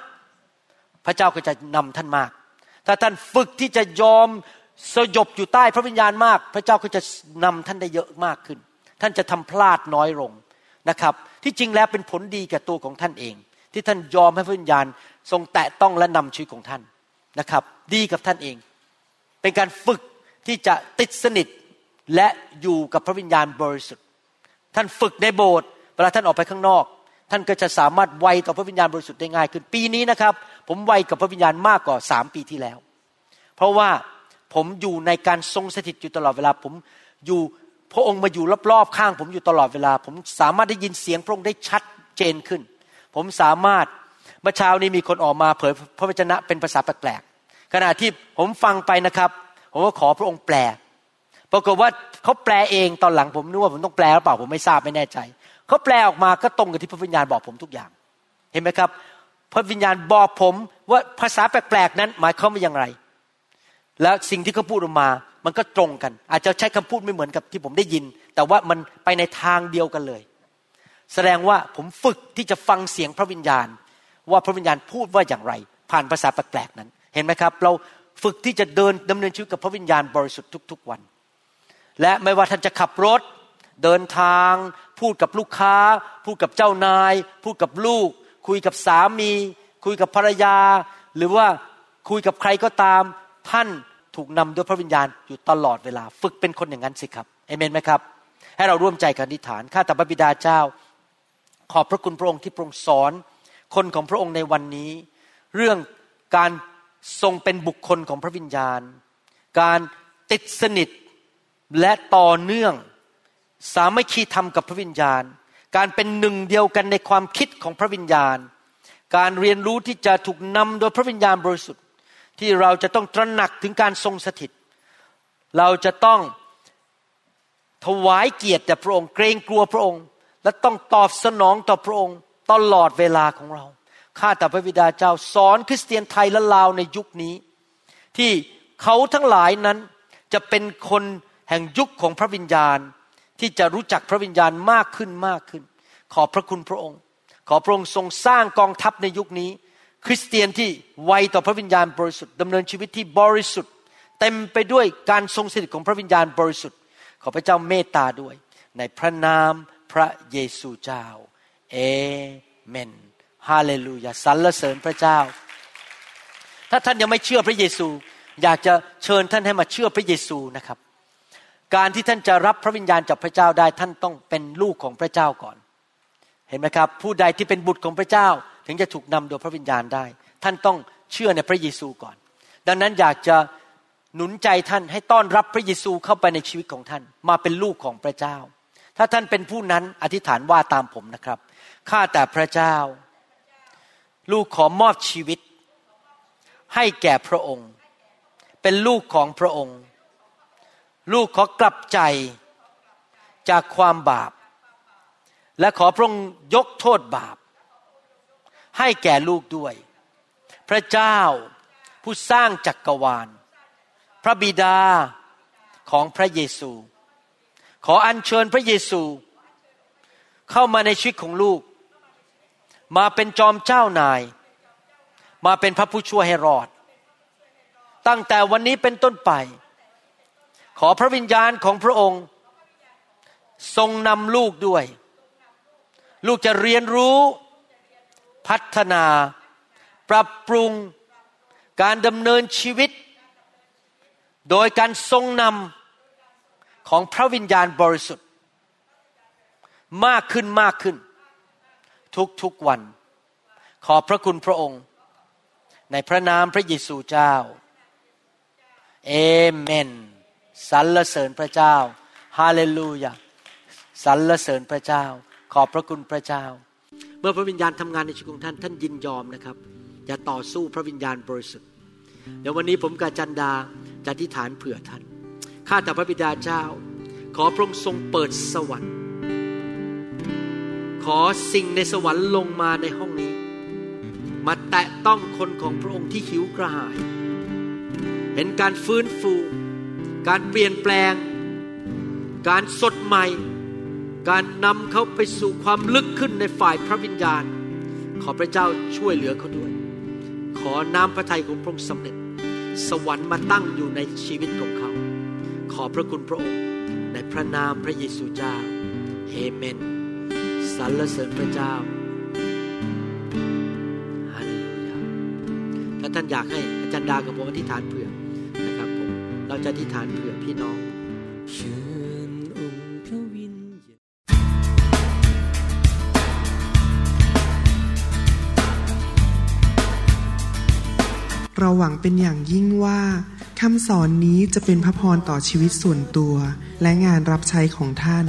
พระเจ้าก็จะนำท่านมาก ถ้าท่านฝึกที่จะยอมสยบอยู่ใต้พระวิญญาณมาก พระเจ้าก็จะนำท่านได้เยอะมากขึ้น ท่านจะทำพลาดน้อยลงนะครับ ที่จริงแล้วเป็นผลดีแก่ตัวของท่านเอง ที่ท่านยอมให้พระวิญญาณทรงแตะต้องและนำชีวิตของท่านนะครับ ดีกับท่านเอง เป็นการฝึกที่จะติดสนิทและอยู่กับพระวิญญาณบริสุทธิ์ ท่านฝึกในโบสถ์เวลาท่านออกไปข้างนอก ท่านก็จะสามารถไวต่อพระวิญญาณบริสุทธิ์ได้ง่ายขึ้นปีนี้นะครับ ผมไวกับพระวิญญาณมากกว่าสามปีที่แล้ว เพราะว่าผมอยู่ในการทรงสถิตอยู่ตลอดเวลาผมอยู่พระองค์มาอยู่รอบๆข้าง ผมอยู่ตลอดเวลา ผมสามารถได้ยินเสียงพระองค์ได้ชัดเจนขึ้น ผมสามารถเมื่อเช้านี้มีคนออกมาเผยพระวจนะเป็นภาษาแปลก ขณะที่ผมฟังไปนะครับ ผมก็ขอพระองค์แปล ปรากฏว่าเขาแปลเองตอนหลังผมนึกว่าผมต้องแปลหรือเปล่าผมไม่ทราบไม่แน่ใจเขาแปลออกมาก็ตรงกับที่พระวิญญาณบอกผมทุกอย่าง เห็นไหมครับ พระวิญญาณบอกผมว่าภาษาแปลกๆนั้นหมายความว่าอย่างไร และสิ่งที่เขาพูดออกมา มันก็ตรงกัน อาจจะใช้คำพูดไม่เหมือนกับที่ผมได้ยิน แต่ว่ามันไปในทางเดียวกันเลย แสดงว่าผมฝึกที่จะฟังเสียงพระวิญญาณ ว่าพระวิญญาณพูดว่าอย่างไร ผ่านภาษาแปลกๆนั้น ห็นไหมครับ เราฝึกที่จะเดินดำเนินชีวิตกับพระวิญญาณบริสุทธิ์ทุก ๆวัน และไม่ว่าท่านจะขับรถ เดินทาง พูดกับลูกค้า พูดกับเจ้านาย พูดกับลูก คุยกับสามี คุยกับภรรยา หรือว่าคุยกับใครก็ตาม ท่านถูกนำด้วยพระวิญญาณอยู่ตลอดเวลา ฝึกเป็นคนอย่างนั้นสิครับเอเมนไหมครับ ให้เราร่วมใจกันอธิษฐานข้าแต่พระบิดาเจ้า ขอบพระคุณพระองค์ที่พระองค์สอน คนของพระองค์ในวันนี้ เรื่องการ ทรงเป็นบุคคลของพระวิญญาณ การติดสนิทและต่อเนื่อง สามัคคีธรรมกับพระวิญญาณ การเป็นหนึ่งเดียวกันในความคิดของพระวิญญาณ การเรียนรู้ที่จะถูกนำโดยพระวิญญาณบริสุทธิ์ ที่เราจะต้องตระหนักถึงการทรงสถิต เราจะต้องถวายเกียรติแด่พระองค์ เกรงกลัวพระองค์ และต้องตอบสนองต่อพระองค์ตลอดเวลาของเรา ข้าแต่พระบิดาเจ้าสอนคริสเตียนไทยและลาวในยุคนี้ ที่เขาทั้งหลายนั้นจะเป็นคนแห่งยุคของพระวิญญาณ ที่จะรู้จักพระวิญญาณมากขึ้นมากขึ้น ขอพระคุณพระองค์ ขอพระองค์ทรงสร้างกองทัพในยุคนี้ คริสเตียนที่ไวต่อพระวิญญาณบริสุทธิ์ดำเนินชีวิตที่บริสุทธิ์ เต็มไปด้วยการทรงสถิตของพระวิญญาณบริสุทธิ์ ขอพระเจ้าเมตตาด้วย ในพระนามพระเยซูเจ้าเอเมน ฮาเลลูยาสรรเสริญพระเจ้า ถ้าท่านยังไม่เชื่อพระเยซู อยากจะเชิญท่านให้มาเชื่อพระเยซูนะครับ การที่ท่านจะรับพระวิญญาณจากพระเจ้าได้ท่านต้องเป็นลูกของพระเจ้าก่อน เห็นไหมครับ ผู้ใดที่เป็นบุตรของพระเจ้า ถึงจะถูกนำโดยพระวิญญาณได้ ท่านต้องเชื่อในพระเยซูก่อน ดังนั้นอยากจะหนุนใจท่านให้ต้อนรับพระเยซูเข้าไปในชีวิตของท่าน มาเป็นลูกของพระเจ้า ถ้าท่านเป็นผู้นั้นอธิษฐานว่าตามผมนะครับข้าแต่พระเจ้า ลูกขอมอบชีวิต ให้แก่พระองค์ เป็นลูกของพระองค์ ลูกขอกลับใจจากความบาป และขอพระองค์ยกโทษบาป ให้แก่ลูกด้วย พระเจ้าผู้สร้างจักกรวาล พระบิดาของพระเยซู ขออัญเชิญพระเยซู เข้ามาในชีวิตของลูก มาเป็นจอมเจ้านาย มาเป็นพระผู้ช่วยให้รอด ตั้งแต่วันนี้เป็นต้นไป ขอพระวิญญาณของพระองค์ ทรงนำลูกด้วย ลูกจะเรียนรู้ พัฒนา ปรับปรุงการดำเนินชีวิต โดยการทรงนำของพระวิญญาณบริสุทธิ์ มากขึ้นมากขึ้น ทุกทุกวัน ขอบพระคุณพระองค์ ในพระนามพระเยซูเจ้า เอเมนสรรเสริญพระเจ้า ฮาเลลูยาสรรเสริญพระเจ้า ขอบพระคุณพระเจ้า เมื่อพระวิญญาณทำงานในชีวิตของท่านท่านยินยอมนะครับ อย่าต่อสู้พระวิญญาณบริสุทธิ์เดี๋ยววันนี้ผมกับจันดาจะอธิษฐานเผื่อท่าน ข้าแต่พระบิดาเจ้า ขอพระองค์ทรงเปิดสวรรค์ อสิ่งในสวรรค์ลงมาในห้องนี้ มาแตะต้องคนของพระองค์ที่หิวกระหาย เห็นการฟื้นฟู การเปลี่ยนแปลง การสดใหม่ การนำเขาไปสู่ความลึกขึ้นในฝ่ายพระวิญญาณ ขอพระเจ้าช่วยเหลือเขาด้วย ขอน้ำพระทัยของพระองค์สำเร็จ สวรรค์มาตั้งอยู่ในชีวิตของเขา ขอพระคุณพระองค์ในพระนามพระเยซูเจ้าเฮเมน สรรเสริญพระเจ้าฮาเลลูยาถ้าท่านอยากให้อาจารย์ดากับผมอธิษฐานเผื่อนะครับผมเราจะอธิษฐานเผื่อพี่น้องเชิญองค์พระวิญญาณเราหวังเป็นอย่างยิ่งว่าคำสอนนี้จะเป็นพระพรต่อชีวิตส่วนตัว และงานรับใช้ของท่าน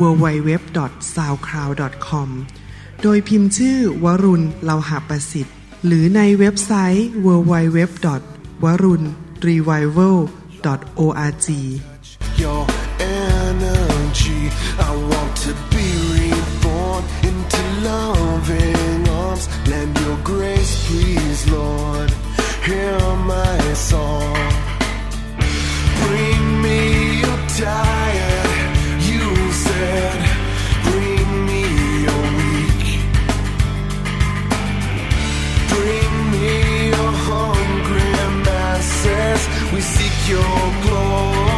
www.soundcloud.com โดยพิมพ์ชื่อวรุณเลาหาประสิทธิ์ หรือในเว็บไซต์ www. วรุณ revival org Your energy I want to be reborn into loving arms Lend your grace please Lord Hear my song Bring me your diet We seek your glory.